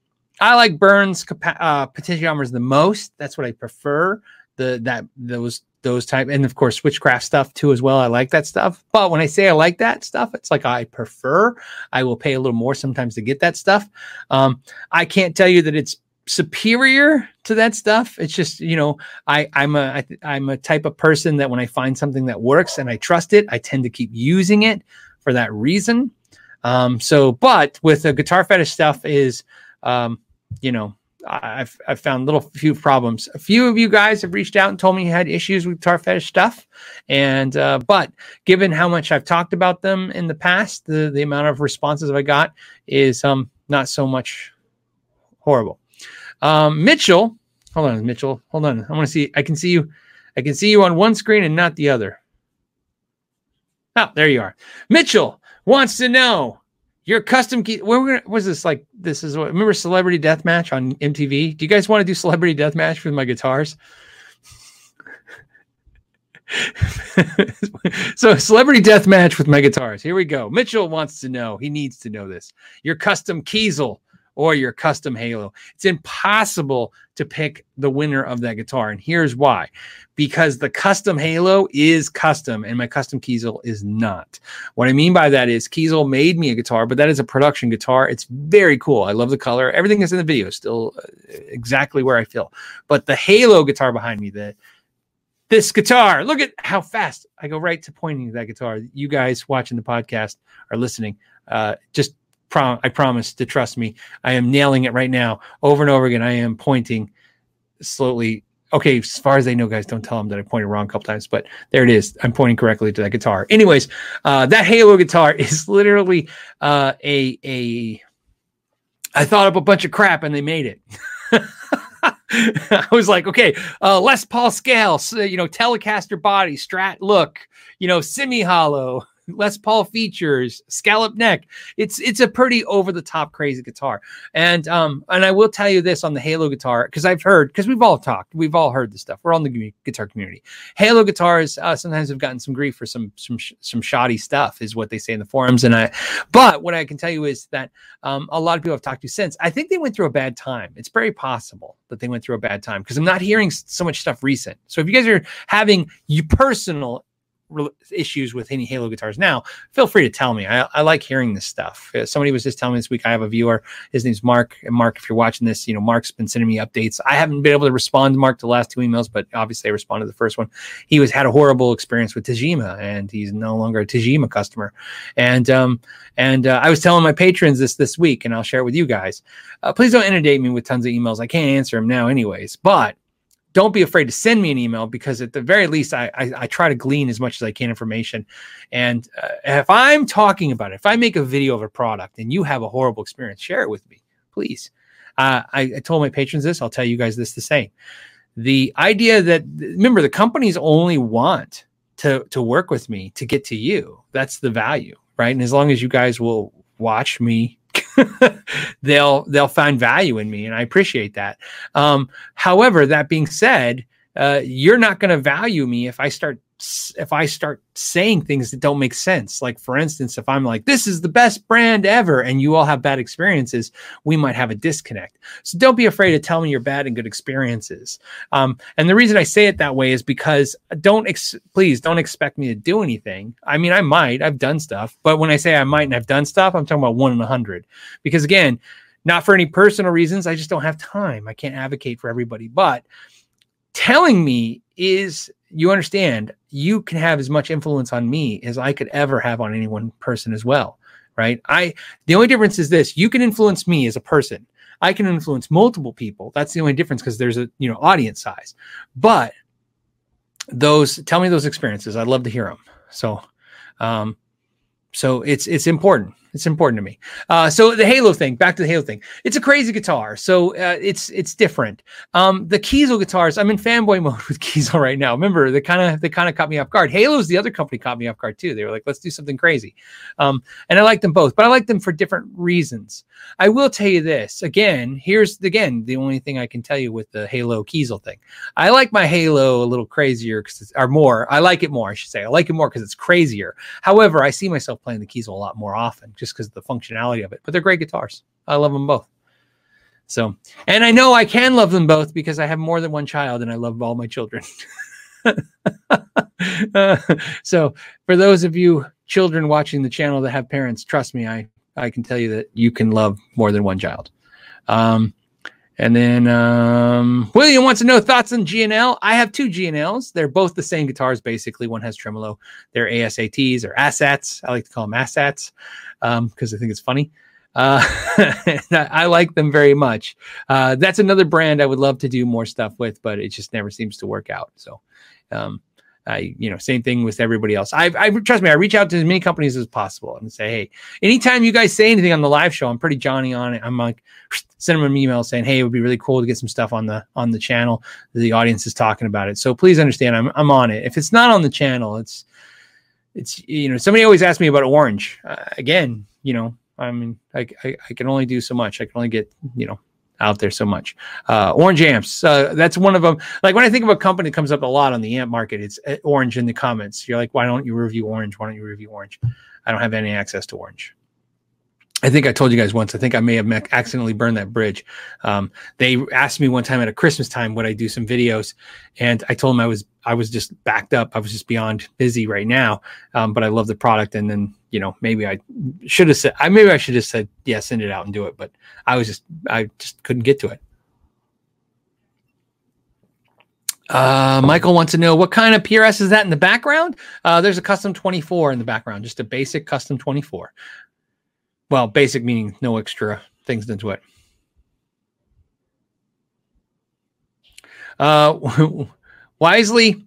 I like Bourns capa- uh, potentiometers the most. That's what I prefer. The that those those type and of course switchcraft stuff too as well. I like that stuff. But when i say i like that stuff it's like i prefer. I will pay a little more sometimes to get that stuff. Um, i can't tell you that it's superior to that stuff. It's just you know i i'm a I, i'm a type of person that when i find something that works and i trust it i tend to keep using it for that reason. Um, so but with the guitar fetish stuff is um, you know I've, I've found little few problems. A few of you guys have reached out and told me you had issues with guitar fetish stuff, and uh, but given how much I've talked about them in the past, the the amount of responses I got is um not so much horrible. Um, Mitchell, hold on, Mitchell, hold on. I want to see. I can see you. I can see you on one screen and not the other. Oh, there you are. Mitchell wants to know your custom key. Where was this like? This is what remember Celebrity Death Match on MTV. Do you guys want to do Celebrity Death Match with my guitars? so celebrity death match with my guitars. Here we go. Mitchell wants to know. He needs to know this. Your custom Kiesel or your custom Halo. It's impossible to pick the winner of that guitar. And here's why because the custom Halo is custom and my custom Kiesel is not. What I mean by that is Kiesel made me a guitar, but that is a production guitar. It's very cool. I love the color. Everything that's in the video is still uh, exactly where I feel. But the Halo guitar behind me, the this guitar, look at how fast I go right to pointing that guitar. You guys watching the podcast are listening. Uh, just prom- I promise to trust me. I am nailing it right now, over and over again. I am pointing slowly. Okay, as far as they know, guys, don't tell them that I pointed wrong a couple times, but there it is. I'm pointing correctly to that guitar. Anyways, uh, that Halo guitar is literally uh, a a. I thought up a bunch of crap and they made it. I was like, okay, uh, Les Paul scale, you know, Telecaster body, Strat look, you know, semi hollow, Les Paul features, scallop neck. It's it's a pretty over the top crazy guitar. And um and I will tell you this on the Halo guitar because I've heard because we've all talked, we've all heard this stuff. We're on the guitar community. Halo guitars uh, sometimes have gotten some grief for some some some shoddy stuff, is what they say in the forums. And I, but what I can tell you is that um, a lot of people I've talked to since I think they went through a bad time. It's very possible that they went through a bad time because I'm not hearing so much stuff recent. So if you guys are having you personal issues with any Halo guitars now, feel free to tell me. I, I like hearing this stuff. Uh, somebody was just telling me this week. I have a viewer. His name's Mark. And Mark, if you're watching this, you know Mark's been sending me updates. I haven't been able to respond to Mark to the last two emails, but obviously I responded to the first one. He was had a horrible experience with Tajima, and he's no longer a Tajima customer. And um and uh, I was telling my patrons this this week, and I'll share it with you guys. Uh, please don't inundate me with tons of emails. I can't answer them now, anyways. But don't be afraid to send me an email because at the very least I, I, I try to glean as much as I can information. And uh, if I'm talking about it, if I make a video of a product and you have a horrible experience, share it with me, please. Uh, I, I told my patrons this. I'll tell you guys this the same. The idea that remember the companies only want to to work with me to get to you. That's the value, right? And as long as you guys will watch me they'll they'll find value in me, and I appreciate that. Um, however, that being said, uh, you're not going to value me if I start if I start saying things that don't make sense. Like for instance, if I'm like, this is the best brand ever, and you all have bad experiences, we might have a disconnect. So don't be afraid to tell me your bad and good experiences. Um, and the reason I say it that way is because don't ex- please don't expect me to do anything. I mean, I might, I've done stuff, but when I say I might and I've done stuff, I'm talking about one in a hundred. Because again, not for any personal reasons, I just don't have time. I can't advocate for everybody, but telling me is you understand you can have as much influence on me as I could ever have on any one person as well, right? I the only difference is this: you can influence me as a person. I can influence multiple people. That's the only difference because there's a you know audience size. But those tell me those experiences. I'd love to hear them. So, um, so it's it's important it's important to me. Uh, so the Halo thing, back to the Halo thing. It's a crazy guitar, so uh, it's it's different. Um, the Kiesel guitars, I'm in fanboy mode with Kiesel right now. Remember, they kind of they kind of caught me off guard. Halo's the other company caught me off guard too. They were like, let's do something crazy, um, and I like them both, but I like them for different reasons. I will tell you this again. Here's again the only thing I can tell you with the Halo Kiesel thing. I like my Halo a little crazier, because or more. I like it more, I should say. I like it more because it's crazier. However, I see myself playing the Kiesel a lot more often just because of the functionality of it. But they're great guitars. I love them both. So, and I know I can love them both because I have more than one child and I love all my children. uh, so, for those of you children watching the channel that have parents, trust me, I I can tell you that you can love more than one child. Um, and then um, William wants to know thoughts on G&L. I have two G&Ls. They're both the same guitars, basically. One has tremolo. They're ASATs or ASATs. I like to call them ASATs because um, I think it's funny. Uh, I like them very much. Uh, that's another brand I would love to do more stuff with, but it just never seems to work out. So, um, I, you know, same thing with everybody else. I, I trust me, I reach out to as many companies as possible and say, hey, anytime you guys say anything on the live show, I'm pretty Johnny on it. I'm like, send them an email saying, hey, it would be really cool to get some stuff on the on the channel. The audience is talking about it, so please understand, I'm I'm on it. If it's not on the channel, it's it's you know, somebody always asks me about Orange. Uh, again, you know, I mean, I, I I can only do so much. I can only get you know out there so much. Uh, orange amps, uh, that's one of them. Like when I think of a company that comes up a lot on the amp market, it's uh, Orange in the comments. You're like, why don't you review Orange? Why don't you review Orange? I don't have any access to Orange. I think I told you guys once. I think I may have accidentally burned that bridge. Um, they asked me one time at a Christmas time would I do some videos, and I told them I was I was just backed up. I was just beyond busy right now. Um, but I love the product, and then you know maybe I should have said I maybe I should have said yeah, send it out and do it. But I was just I just couldn't get to it. Uh, Michael wants to know what kind of PRS is that in the background? Uh, there's a custom 24 in the background, just a basic custom 24. Well, basic meaning no extra things into it. Uh, wisely,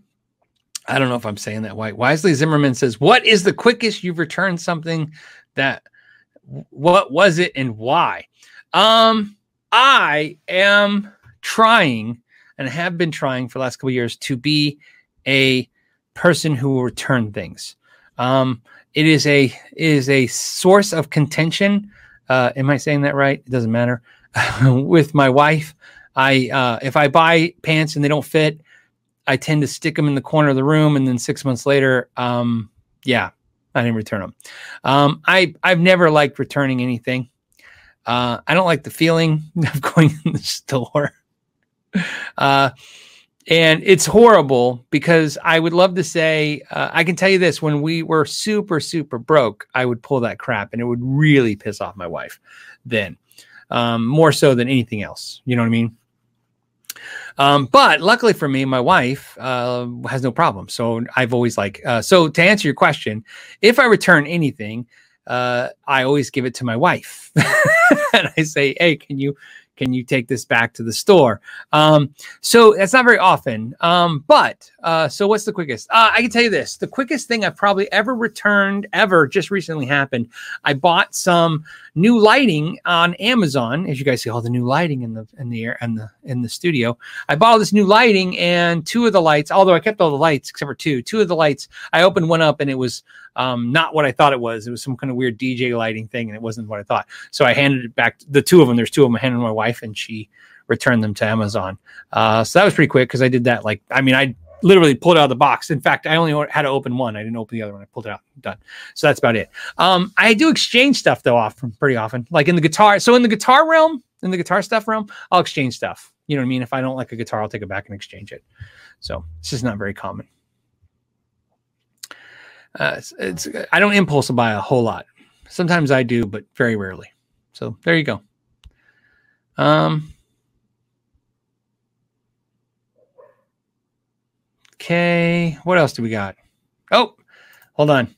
I don't know if I'm saying that. Wisely Zimmerman says, "What is the quickest you've returned something that? What was it and why?" Um, I am trying and have been trying for the last couple years to be a person who will return things. Um, it is a it is a source of contention. Uh, am I saying that right? It doesn't matter. With my wife, I uh, if I buy pants and they don't fit, I tend to stick them in the corner of the room, and then six months later, um, yeah, I didn't return them. Um, I I've never liked returning anything. Uh, I don't like the feeling of going in the store. Uh, and it's horrible because I would love to say, uh, I can tell you this when we were super, super broke, I would pull that crap and it would really piss off my wife then, um, more so than anything else. You know what I mean? Um, but luckily for me, my wife uh, has no problem. So I've always like, uh, so to answer your question, if I return anything, uh, I always give it to my wife. and I say, hey, can you can you take this back to the store? Um, so that's not very often. Um, but uh, so what's the quickest? Uh, I can tell you this: the quickest thing I've probably ever returned ever just recently happened. I bought some new lighting on Amazon. As you guys see, all the new lighting in the in the air and the in the studio. I bought all this new lighting, and two of the lights, although I kept all the lights except for two, two of the lights, I opened one up and it was um, not what I thought it was. It was some kind of weird DJ lighting thing, and it wasn't what I thought. So I handed it back. The two of them, there's two of them. I handed my wife, and she returned them to Amazon. Uh, so that was pretty quick because I did that. Like, I mean, I literally pulled out of the box. In fact, I only had to open one. I didn't open the other one. I pulled it out. Done. So that's about it. Um, I do exchange stuff though, often pretty often. Like in the guitar. So in the guitar realm, in the guitar stuff realm, I'll exchange stuff. You know what I mean? If I don't like a guitar, I'll take it back and exchange it. So it's just not very common. Uh, it's, it's I don't impulse buy a whole lot. Sometimes I do, but very rarely. So there you go. Um. Okay, what else do we got? Oh, hold on.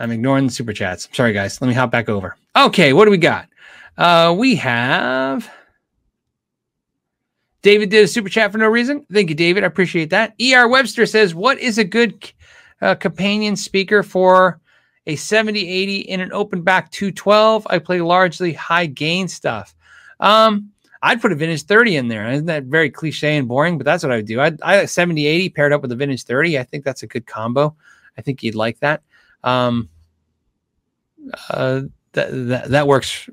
I'm ignoring the super chats. Sorry, guys. Let me hop back over. Okay, what do we got? Uh, we have David did a super chat for no reason. Thank you, David. I appreciate that. ER Webster says, What is a good uh, companion speaker for a 7080 in an open back 212? I play largely high gain stuff. Um, I'd put a vintage 30 in there. Isn't that very cliche and boring? But that's what I would do. I'd, I 70 80 paired up with a vintage 30. I think that's a good combo. I think you'd like that. Um, uh, that, that, that works.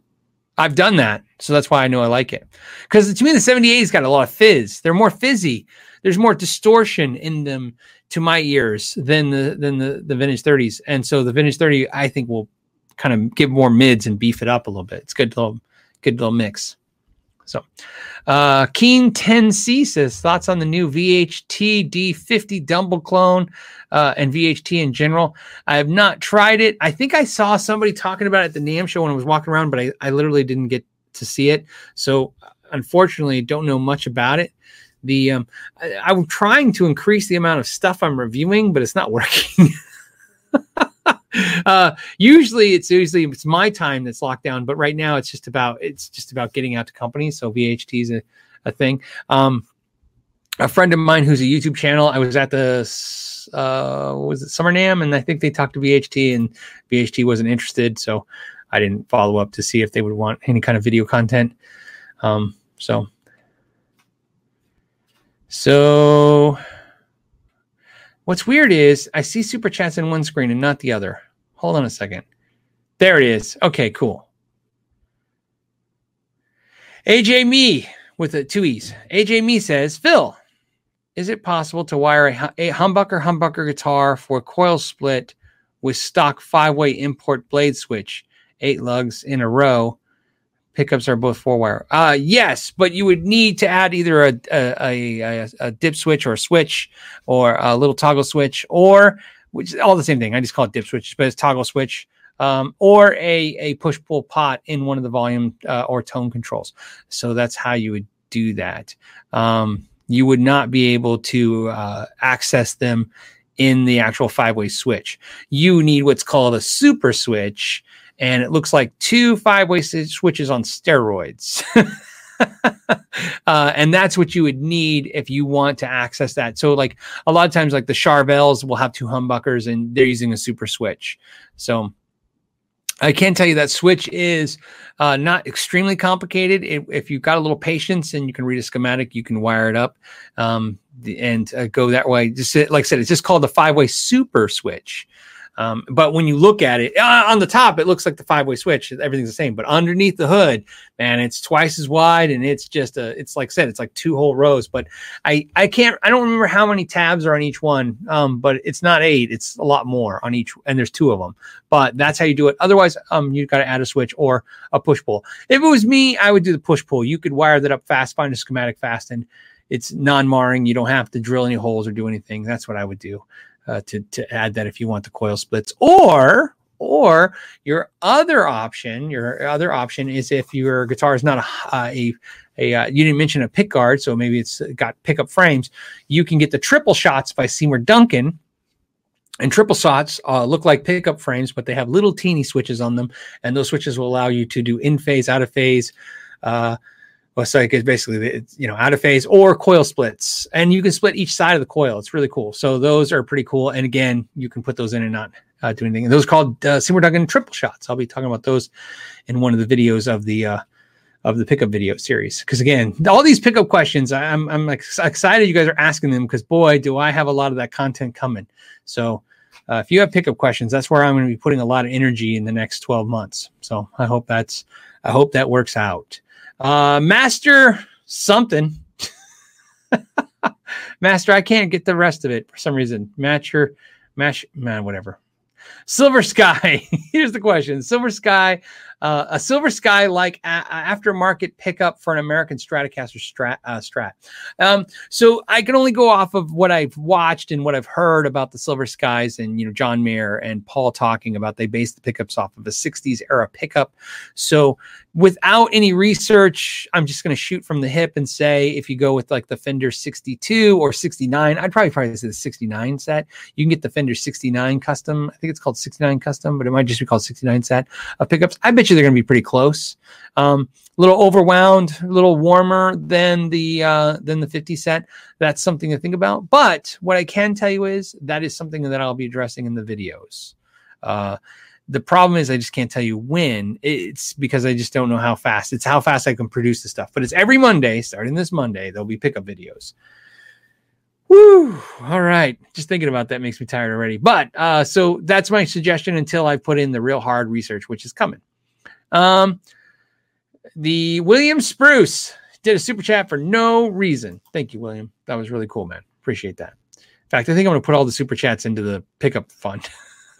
I've done that. So that's why I know I like it. Because to me, the 78's got a lot of fizz. They're more fizzy. There's more distortion in them to my ears than the than the, the vintage 30s. And so the vintage 30, I think, will kind of give more mids and beef it up a little bit. It's good little good little mix. So, uh, Keen 10C says thoughts on the new VHT D50 Dumble clone uh, and VHT in general. I have not tried it. I think I saw somebody talking about it at the NAMM show when I was walking around, but I, I literally didn't get to see it. So, unfortunately, don't know much about it. The um, I, I'm trying to increase the amount of stuff I'm reviewing, but it's not working. uh, usually it's usually it's my time that's locked down, but right now it's just about it's just about getting out to companies. So VHT is a, a thing. Um, a friend of mine who's a YouTube channel, I was at the uh, was it Summer NAMM, and I think they talked to VHT, and VHT wasn't interested, so I didn't follow up to see if they would want any kind of video content. Um, so, so What's weird is I see super chats in one screen and not the other. Hold on a second. There it is. Okay, cool. AJ Me with the two E's. AJ Me says, Phil, is it possible to wire a, a humbucker humbucker guitar for coil split with stock five way import blade switch, eight lugs in a row, pickups are both four wire. Uh, yes, but you would need to add either a, a, a, a, dip switch or a switch or a little toggle switch or which is all the same thing. I just call it dip switch, but it's toggle switch. Um, or a, a push pull pot in one of the volume uh, or tone controls. So that's how you would do that. Um, you would not be able to uh, access them in the actual five way switch. You need what's called a super switch, and it looks like two five way switches on steroids. uh, and that's what you would need if you want to access that. So, like a lot of times, like the Charvels will have two humbuckers and they're using a super switch. So, I can tell you that switch is uh, not extremely complicated. It, if you've got a little patience and you can read a schematic, you can wire it up um, and uh, go that way. Just like I said, it's just called the five way super switch. Um, but when you look at it uh, on the top, it looks like the five way switch. Everything's the same. But underneath the hood, man, it's twice as wide, and it's just a. It's like I said, it's like two whole rows. But I I can't. I don't remember how many tabs are on each one. Um, but it's not eight. It's a lot more on each, and there's two of them. But that's how you do it. Otherwise, um, you got to add a switch or a push pull. If it was me, I would do the push pull. You could wire that up fast, find a schematic fast, and it's non-marring. You don't have to drill any holes or do anything. That's what I would do uh, to to add that if you want the coil splits. Or or your other option your other option is if your guitar is not a a, a uh, you didn't mention a pick guard so maybe it's got pickup frames. You can get the triple shots by seymour duncan. And triple shots uh, look like pickup frames but they have little teeny switches on them and those switches will allow you to do in phase out of phase uh, well, so it's basically it's, you know out of phase or coil splits, and you can split each side of the coil. It's really cool. So those are pretty cool. And again, you can put those in and not uh, do anything. And those are called uh, Seymour Duncan triple shots. I'll be talking about those in one of the videos of the uh, of the pickup video series. Because again, all these pickup questions, I'm I'm excited you guys are asking them because boy, do I have a lot of that content coming. So. Uh, if you have pickup questions, that's where I'm going to be putting a lot of energy in the next 12 months. So I hope that's, I hope that works out. Uh, Master something. Master, I can't get the rest of it for some reason. Match your match, man, whatever. Silver Sky. Here's the question: Silver Sky, uh, a Silver Sky like a- aftermarket pickup for an American Stratocaster Strat. Uh, Strat. Um, so I can only go off of what I've watched and what I've heard about the Silver Skies, and you know John Mayer and Paul talking about. They based the pickups off of a '60s era pickup. So without any research, I'm just going to shoot from the hip and say if you go with like the Fender 62 or 69, I'd probably probably say the 69 set. You can get the Fender 69 custom. I think it's called 69 custom, but it might just be called 69 set of pickups. I bet they're going to be pretty close. Um, a little overwound, a little warmer than the uh, than the 50 set. That's something to think about. But what I can tell you is that is something that I'll be addressing in the videos. Uh, the problem is I just can't tell you when. It's because I just don't know how fast. It's how fast I can produce the stuff. But it's every Monday, starting this Monday, there'll be pickup videos. Woo! All right. Just thinking about that makes me tired already. But uh, so that's my suggestion until I put in the real hard research, which is coming. Um, the William Spruce did a super chat for no reason. Thank you, William. That was really cool, man. Appreciate that. In fact, I think I'm going to put all the super chats into the pickup fund.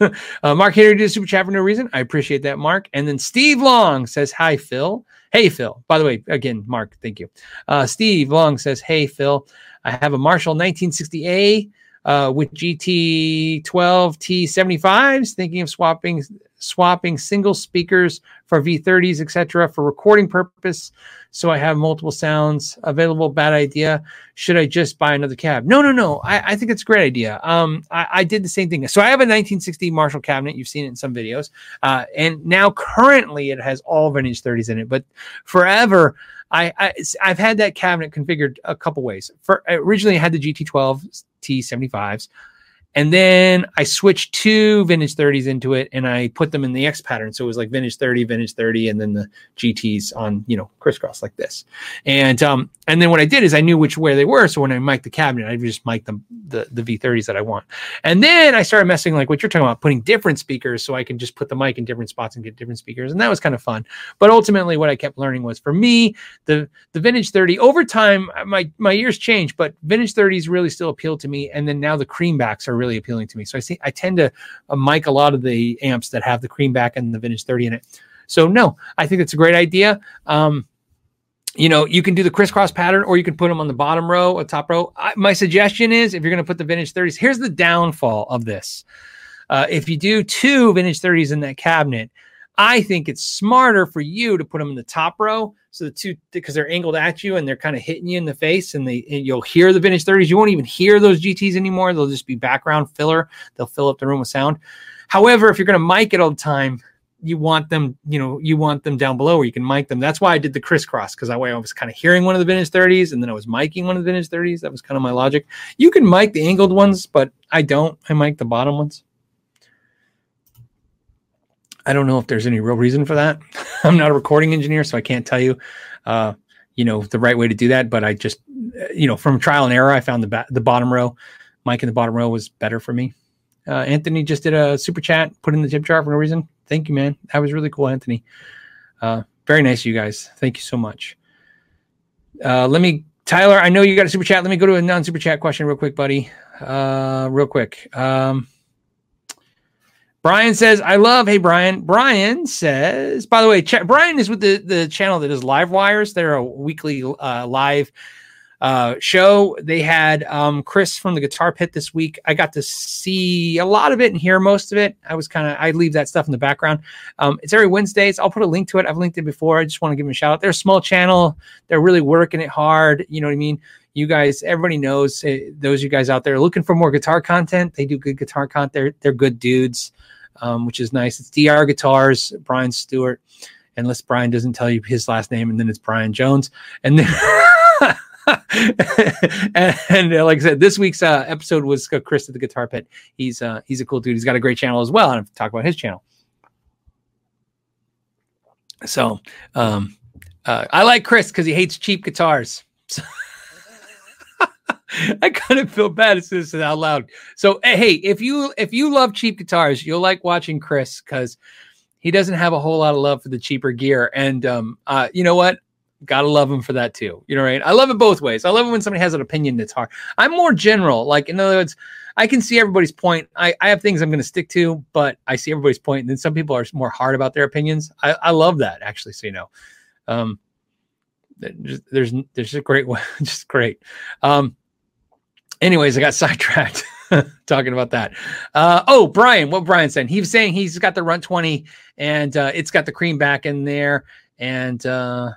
uh, Mark Henry did a super chat for no reason. I appreciate that, Mark. And then Steve Long says, Hi, Phil. Hey, Phil. By the way, again, Mark, thank you. Uh, Steve Long says, Hey, Phil. I have a Marshall 1960A uh, with GT 12 T75s, thinking of swapping swapping single speakers for V30s, etc., for recording purpose. So I have multiple sounds available. Bad idea. Should I just buy another cab? No, no, no. I, I think it's a great idea. Um, I, I, did the same thing. So I have a 1960 Marshall cabinet. You've seen it in some videos. Uh, and now currently it has all vintage 30s in it. But forever, I, I have had that cabinet configured a couple ways. For originally, I had the GT12 T75s. And then I switched two vintage 30s into it and I put them in the X pattern. So it was like vintage 30, vintage 30, and then the GTs on, you know, crisscross like this. And um, and then what I did is I knew which where they were. So when I mic the cabinet, I just mic them the, the V30s that I want. And then I started messing like what you're talking about, putting different speakers so I can just put the mic in different spots and get different speakers. And that was kind of fun. But ultimately what I kept learning was for me, the the vintage 30, over time, my my ears changed, but vintage 30s really still appealed to me. And then now the creambacks are really appealing to me. So I see I tend to uh, mic a lot of the amps that have the cream back and the vintage 30 in it. So no, I think it's a great idea. Um, you know, you can do the crisscross pattern or you can put them on the bottom row or top row. I, my suggestion is if you're going to put the vintage 30s, here's the downfall of this. Uh, if you do two vintage 30s in that cabinet, I think it's smarter for you to put them in the top row. So the two, because they're angled at you and they're kind of hitting you in the face, and they and you'll hear the vintage 30s. You won't even hear those GTs anymore. They'll just be background filler. They'll fill up the room with sound. However, if you're going to mic it all the time, you want them, you know, you want them down below where you can mic them. That's why I did the crisscross because that way I was kind of hearing one of the vintage 30s and then I was miking one of the vintage 30s. That was kind of my logic. You can mic the angled ones, but I don't. I mic the bottom ones. I don't know if there's any real reason for that. I'm not a recording engineer, so I can't tell you, uh, you know, the right way to do that. But I just, you know, from trial and error, I found the ba- the bottom row, mic in the bottom row was better for me. Uh, Anthony just did a super chat, put in the tip jar for no reason. Thank you, man. That was really cool, Anthony. Uh, very nice, you guys. Thank you so much. Uh, let me, Tyler. I know you got a super chat. Let me go to a non super chat question real quick, buddy. Uh, real quick. Um, Brian says, I love, hey, Brian. Brian says, by the way, Ch- Brian is with the, the channel that is Live Wires. They're a weekly uh, live uh, show. They had um, Chris from the Guitar Pit this week. I got to see a lot of it and hear most of it. I was kind of, I leave that stuff in the background. Um, it's every Wednesdays. I'll put a link to it. I've linked it before. I just want to give them a shout out. They're a small channel. They're really working it hard. You know what I mean? you guys, everybody knows uh, those you guys out there looking for more guitar content. They do good guitar content. They're, they're good dudes, um, which is nice. It's DR Guitars, Brian Stewart, unless Brian doesn't tell you his last name, and then it's Brian Jones, and then. and, and uh, like I said, this week's uh, episode was uh, Chris at the Guitar Pit. He's uh, he's a cool dude. He's got a great channel as well, and I've talked about his channel. So um, uh, I like Chris because he hates cheap guitars. So I kind of feel bad as this out loud. So hey, if you if you love cheap guitars, you'll like watching Chris because he doesn't have a whole lot of love for the cheaper gear. And um, uh, you know what? Gotta love him for that too. You know, right? I love it both ways. I love it when somebody has an opinion that's hard. I'm more general. Like, in other words, I can see everybody's point. I, I have things I'm to stick to, but I see everybody's point. And then some people are more hard about their opinions. I, I love that actually. So, you know, um, there's, there's, there's a great one. just great. Um, anyways, I got sidetracked talking about that. Uh, oh, Brian, what Brian said, he was saying he's got the run 20 and uh, it's got the cream back in there. And uh,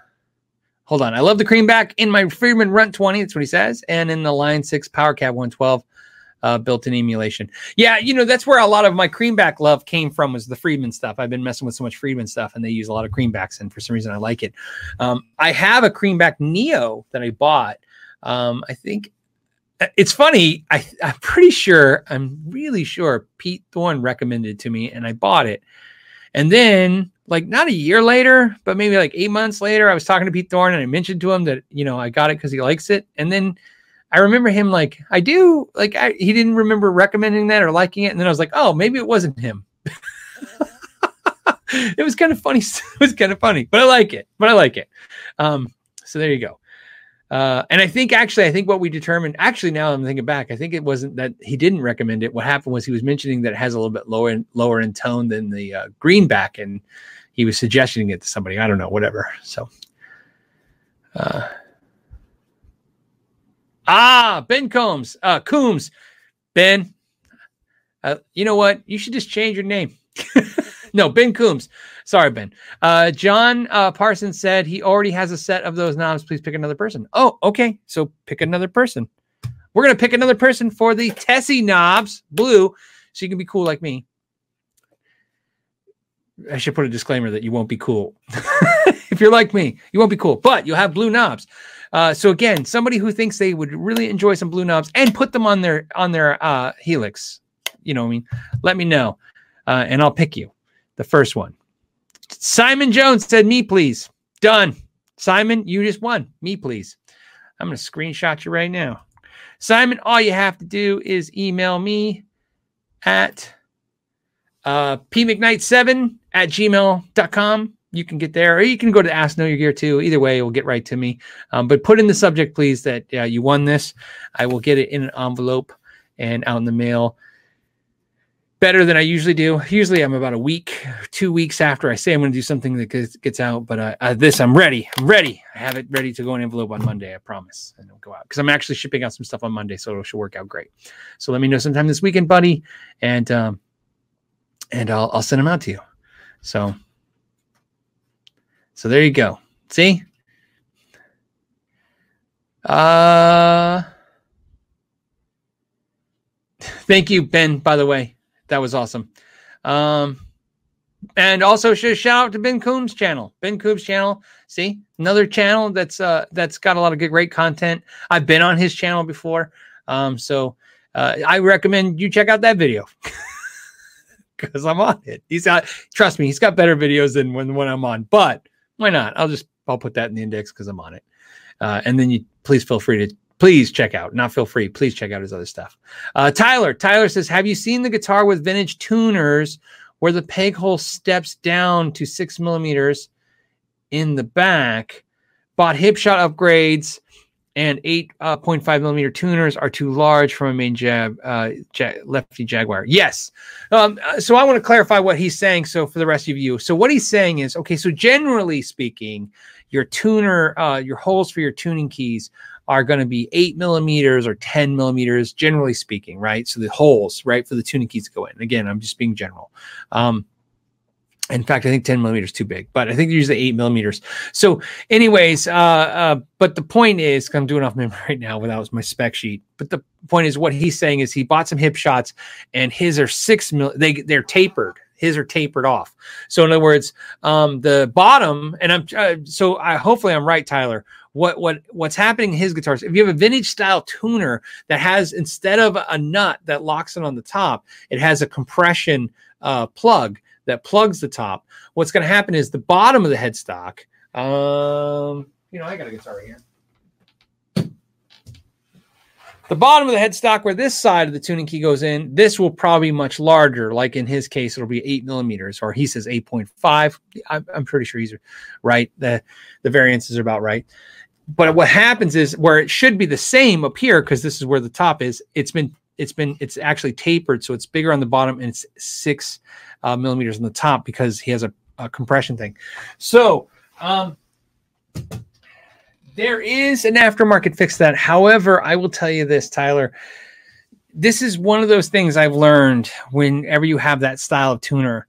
hold on, I love the cream back in my Friedman Runt 20. That's what he says. And in the Line 6 Power Cab 112. Uh, built-in emulation. Yeah, you know that's where a lot of my creamback love came from was the Friedman stuff. I've been messing with so much Friedman stuff, and they use a lot of creambacks, and for some reason I like it. Um, I have a creamback Neo that I bought. Um, I think uh, it's funny. I, I'm pretty sure, I'm really sure Pete Thorn recommended to me and I bought it. And then, like, not a year later, but maybe like eight months later, I was talking to Pete Thorn and I mentioned to him that, you know, I got it because he likes it. And then I remember him like, I do, like, I, he didn't remember recommending that or liking it. And then I was like, oh, maybe it wasn't him. it was kind of funny. It was kind of funny, but I like it. But I like it. Um, so there you go. Uh, and I think actually, I think what we determined, actually, now I'm thinking back, I think it wasn't that he didn't recommend it. What happened was he was mentioning that it has a little bit lower in, lower in tone than the uh, greenback, and he was suggesting it to somebody. I don't know, whatever. So, uh, ah, Ben Combs, uh, Coombs, Ben. Uh, you know what? You should just change your name. no, Ben Coombs. Sorry, Ben. Uh, John uh, Parsons said he already has a set of those knobs. Please pick another person. Oh, okay. So pick another person. We're gonna pick another person for the Tessie knobs, blue, so you can be cool like me. I should put a disclaimer that you won't be cool. if you're like me, you won't be cool, but you'll have blue knobs. Uh, so again, somebody who thinks they would really enjoy some blue knobs and put them on their on their uh, helix, you know, what I mean, let me know, uh, and I'll pick you, the first one. Simon Jones said, Me, please. Done. Simon, you just won. Me, please. I'm going to screenshot you right now. Simon, all you have to do is email me at uh, pmcknight7 at gmail.com. You can get there, or you can go to Ask Know Your Gear too. Either way, it will get right to me. Um, but put in the subject, please, that uh, you won this. I will get it in an envelope and out in the mail better than I usually do. Usually, I'm about a week, two weeks after I say I'm going to do something that gets, gets out. But uh, uh, this, I'm ready. I'm ready. I have it ready to go in envelope on Monday. I promise, and it'll go out because I'm actually shipping out some stuff on Monday, so it should work out great. So let me know sometime this weekend, buddy, and um, and I'll I'll send them out to you. So so there you go. See. Uh, thank you, Ben. By the way, that was awesome. Um, and also shout out to Ben Coombs channel. Ben Coombs channel. See, another channel that's uh that's got a lot of good great content. I've been on his channel before. Um, so uh, I recommend you check out that video because I'm on it. He's got trust me, he's got better videos than when when I'm on. But why not? I'll just I'll put that in the index because I'm on it. Uh, and then you please feel free to please check out, not feel free, please check out his other stuff. Uh, Tyler, Tyler says, Have you seen the guitar with vintage tuners where the peg hole steps down to six millimeters in the back? Bought Hipshot upgrades and 8.5 uh, millimeter tuners are too large from a main jab, uh, ja- lefty Jaguar. Yes. Um, uh, so I want to clarify what he's saying. So for the rest of you, so what he's saying is okay. So generally speaking, your tuner, uh, your holes for your tuning keys are going to be eight millimeters or 10 millimeters, generally speaking, right? So the holes, right, for the tuning keys to go in. Again, I'm just being general. Um, in fact, I think 10 millimeters too big, but I think they're usually eight millimeters. So, anyways, uh, uh, but the point is, I'm doing off memory right now without my spec sheet. But the point is, what he's saying is he bought some hip shots, and his are six mil. They they're tapered. His are tapered off. So in other words, um, the bottom, and I'm uh, so I hopefully I'm right, Tyler what what what's happening in his guitars if you have a vintage style tuner that has instead of a nut that locks it on the top it has a compression uh, plug that plugs the top what's going to happen is the bottom of the headstock um you know i got a guitar here the bottom of the headstock where this side of the tuning key goes in, this will probably be much larger. Like in his case, it'll be eight millimeters, or he says 8.5. I'm, I'm pretty sure he's right. The, the variances are about right. But what happens is where it should be the same up here, because this is where the top is, it's been it's been it's actually tapered so it's bigger on the bottom and it's six uh, millimeters on the top because he has a, a compression thing so um there is an aftermarket fix that. However, I will tell you this, Tyler. This is one of those things I've learned whenever you have that style of tuner,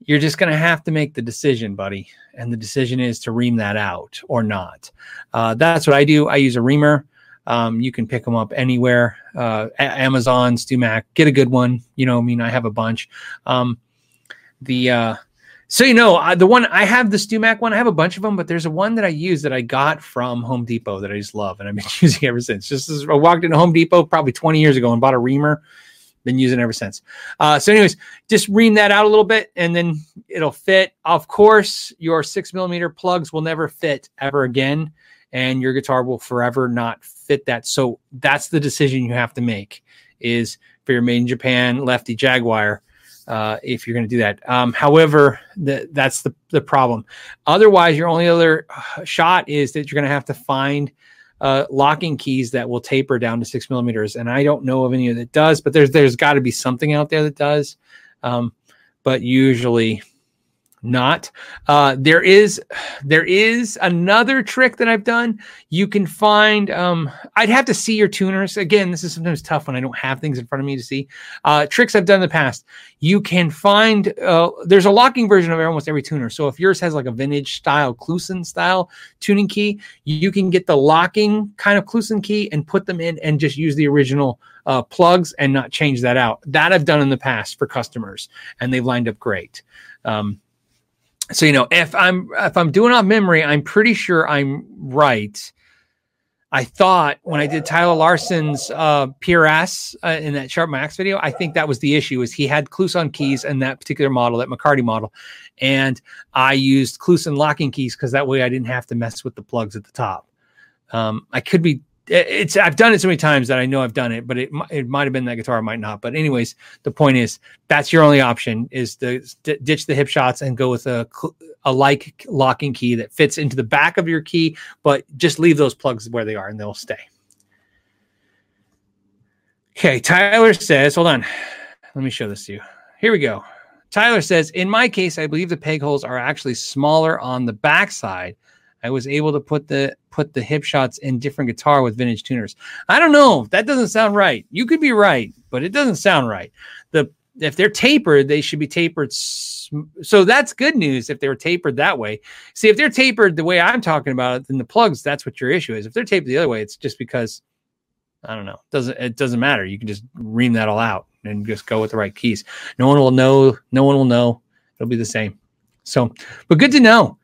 you're just going to have to make the decision, buddy. And the decision is to ream that out or not. Uh, that's what I do. I use a reamer. Um, you can pick them up anywhere, uh, Amazon, StewMac, get a good one. You know, I mean, I have a bunch. Um, the, uh, so you know, I, the one I have the StewMac one. I have a bunch of them, but there's a one that I use that I got from Home Depot that I just love, and I've been using ever since. Just as I walked into Home Depot probably 20 years ago and bought a reamer, been using ever since. Uh, so, anyways, just ream that out a little bit, and then it'll fit. Of course, your six millimeter plugs will never fit ever again, and your guitar will forever not fit that. So that's the decision you have to make: is for your made in Japan lefty Jaguar uh, if you're going to do that. Um, however, the, that's the, the problem. Otherwise, your only other uh, shot is that you're going to have to find uh, locking keys that will taper down to six millimeters. And I don't know of any that does, but there's there's got to be something out there that does. Um, but usually not. Uh, there is there is another trick that I've done. You can find. Um, I'd have to see your tuners again. This is sometimes tough when I don't have things in front of me to see. Uh, tricks I've done in the past. You can find. Uh, there's a locking version of almost every tuner. So if yours has like a vintage style Kluson style tuning key, you can get the locking kind of Kluson key and put them in and just use the original uh, plugs and not change that out. That I've done in the past for customers, and they've lined up great. Um, so you know if i'm if i'm doing off memory i'm pretty sure i'm right. I thought when i did tyler larson's uh prs uh, in that sharp max video i think that was the issue is he had Kluson keys in that particular model that mccarty model. And i used Kluson locking keys because that way i didn't have to mess with the plugs at the top. Um, i could be it's I've done it so many times that I know I've done it, but it it might have been that guitar, might not. But anyways, the point is that's your only option is to ditch the hip shots and go with a a like locking key that fits into the back of your key, but just leave those plugs where they are and they'll stay. Okay, Tyler says, hold on, let me show this to you. Here we go. Tyler says, in my case, I believe the peg holes are actually smaller on the backside I was able to put the put the Hipshots in different guitar with vintage tuners. I don't know. That doesn't sound right. You could be right, but it doesn't sound right. The if they're tapered, they should be tapered. So that's good news if they were tapered that way. See, if they're tapered the way I'm talking about it, then the plugs, that's what your issue is. If they're tapered the other way, it's just because I don't know. It doesn't it doesn't matter. You can just ream that all out and just go with the right keys. No one will know. No one will know. It'll be the same. So, but good to know.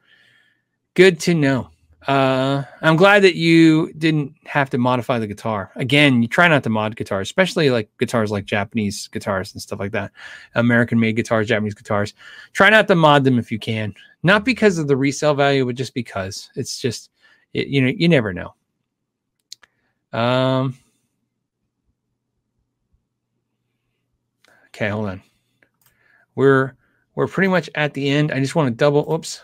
Good to know. Uh, I'm glad that you didn't have to modify the guitar. Again, you try not to mod guitars, especially like guitars like Japanese guitars and stuff like that. American made guitars, Japanese guitars. Try not to mod them if you can. Not because of the resale value, but just because it's just, it, you know, you never know. Um, okay, hold on. We're we're pretty much at the end. I just want to double. Oops,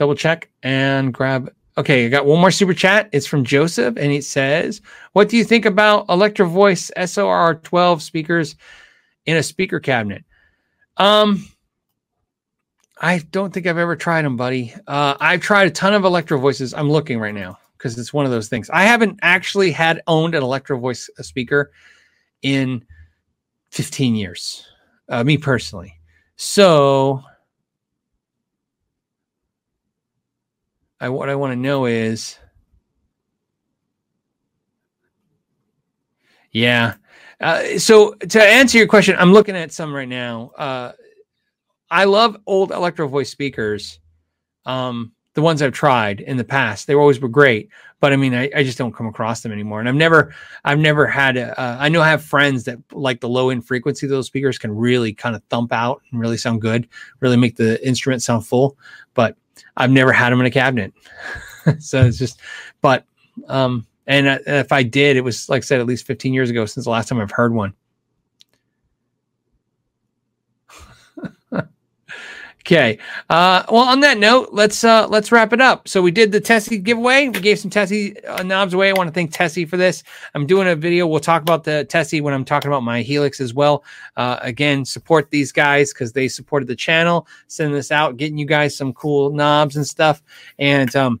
double check and grab. Okay, I got one more super chat. It's from Joseph, and it says, "What do you think about Electro Voice SOR 12 speakers in a speaker cabinet?" Um, I don't think I've ever tried them, buddy. Uh, I've tried a ton of Electro Voices. I'm looking right now because it's one of those things. I haven't actually had owned an Electro Voice speaker in 15 years, uh, me personally. So I what I want to know is Yeah. Uh, so to answer your question, I'm looking at some right now. Uh, I love old Electro Voice speakers. Um, the ones I've tried in the past, they always were great. But I mean, I, I just don't come across them anymore. And I've never, I've never had. A, uh, I know I have friends that like the low end frequency those speakers can really kind of thump out and really sound good, really make the instrument sound full. But I've never had them in a cabinet. so it's just, but, um, And uh, if I did, it was like I said, at least 15 years ago since the last time I've heard one. Okay. Uh, well, on that note, let's uh, let's wrap it up. So we did the Tessie giveaway. We gave some Tessie uh, knobs away. I want to thank Tessie for this. I'm doing a video. We'll talk about the Tessie when I'm talking about my Helix as well. Uh, again, support these guys because they supported the channel, sending this out, getting you guys some cool knobs and stuff. And um,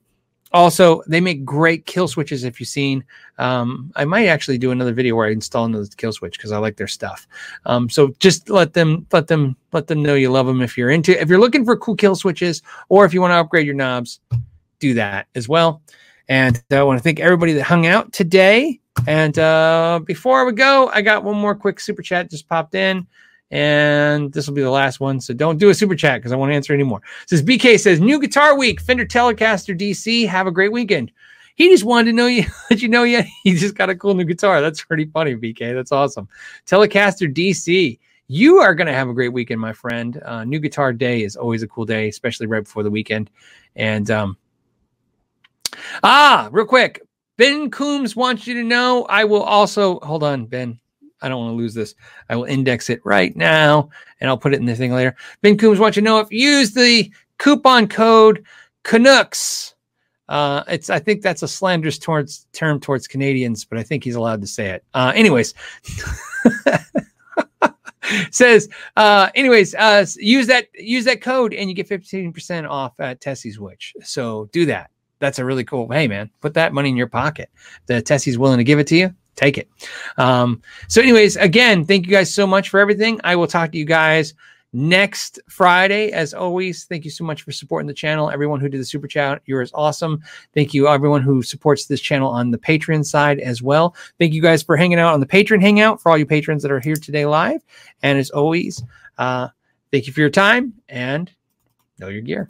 also, they make great kill switches. If you've seen, um, I might actually do another video where I install another kill switch because I like their stuff. Um, so just let them, let them, let them know you love them. If you're into, if you're looking for cool kill switches, or if you want to upgrade your knobs, do that as well. And I want to thank everybody that hung out today. And uh, before we go, I got one more quick super chat just popped in and this will be the last one. So don't do a super chat because I won't answer anymore. Says BK says new guitar week, Fender Telecaster DC. Have a great weekend. He just wanted to know you let you know yet he just got a cool new guitar. That's pretty funny, BK. That's awesome. Telecaster DC. You are going to have a great weekend, my friend. Uh, new guitar day is always a cool day, especially right before the weekend. And um, ah, real quick, Ben Coombs wants you to know. I will also hold on, Ben. I don't want to lose this. I will index it right now and I'll put it in the thing later. Ben Coombs wants you to know if you use the coupon code Canucks. Uh, it's I think that's a slanderous towards term towards Canadians, but I think he's allowed to say it. Uh, anyways, says uh, anyways, uh, use that use that code and you get 15% off at Tessie's Witch. So do that. That's a really cool. Hey man, put that money in your pocket. The Tessie's willing to give it to you take it. Um, so, anyways, again, thank you guys so much for everything. I will talk to you guys next Friday. As always, thank you so much for supporting the channel. Everyone who did the super chat, you're as awesome. Thank you, everyone who supports this channel on the Patreon side as well. Thank you guys for hanging out on the Patreon Hangout for all you patrons that are here today live. And as always, uh, thank you for your time and know your gear.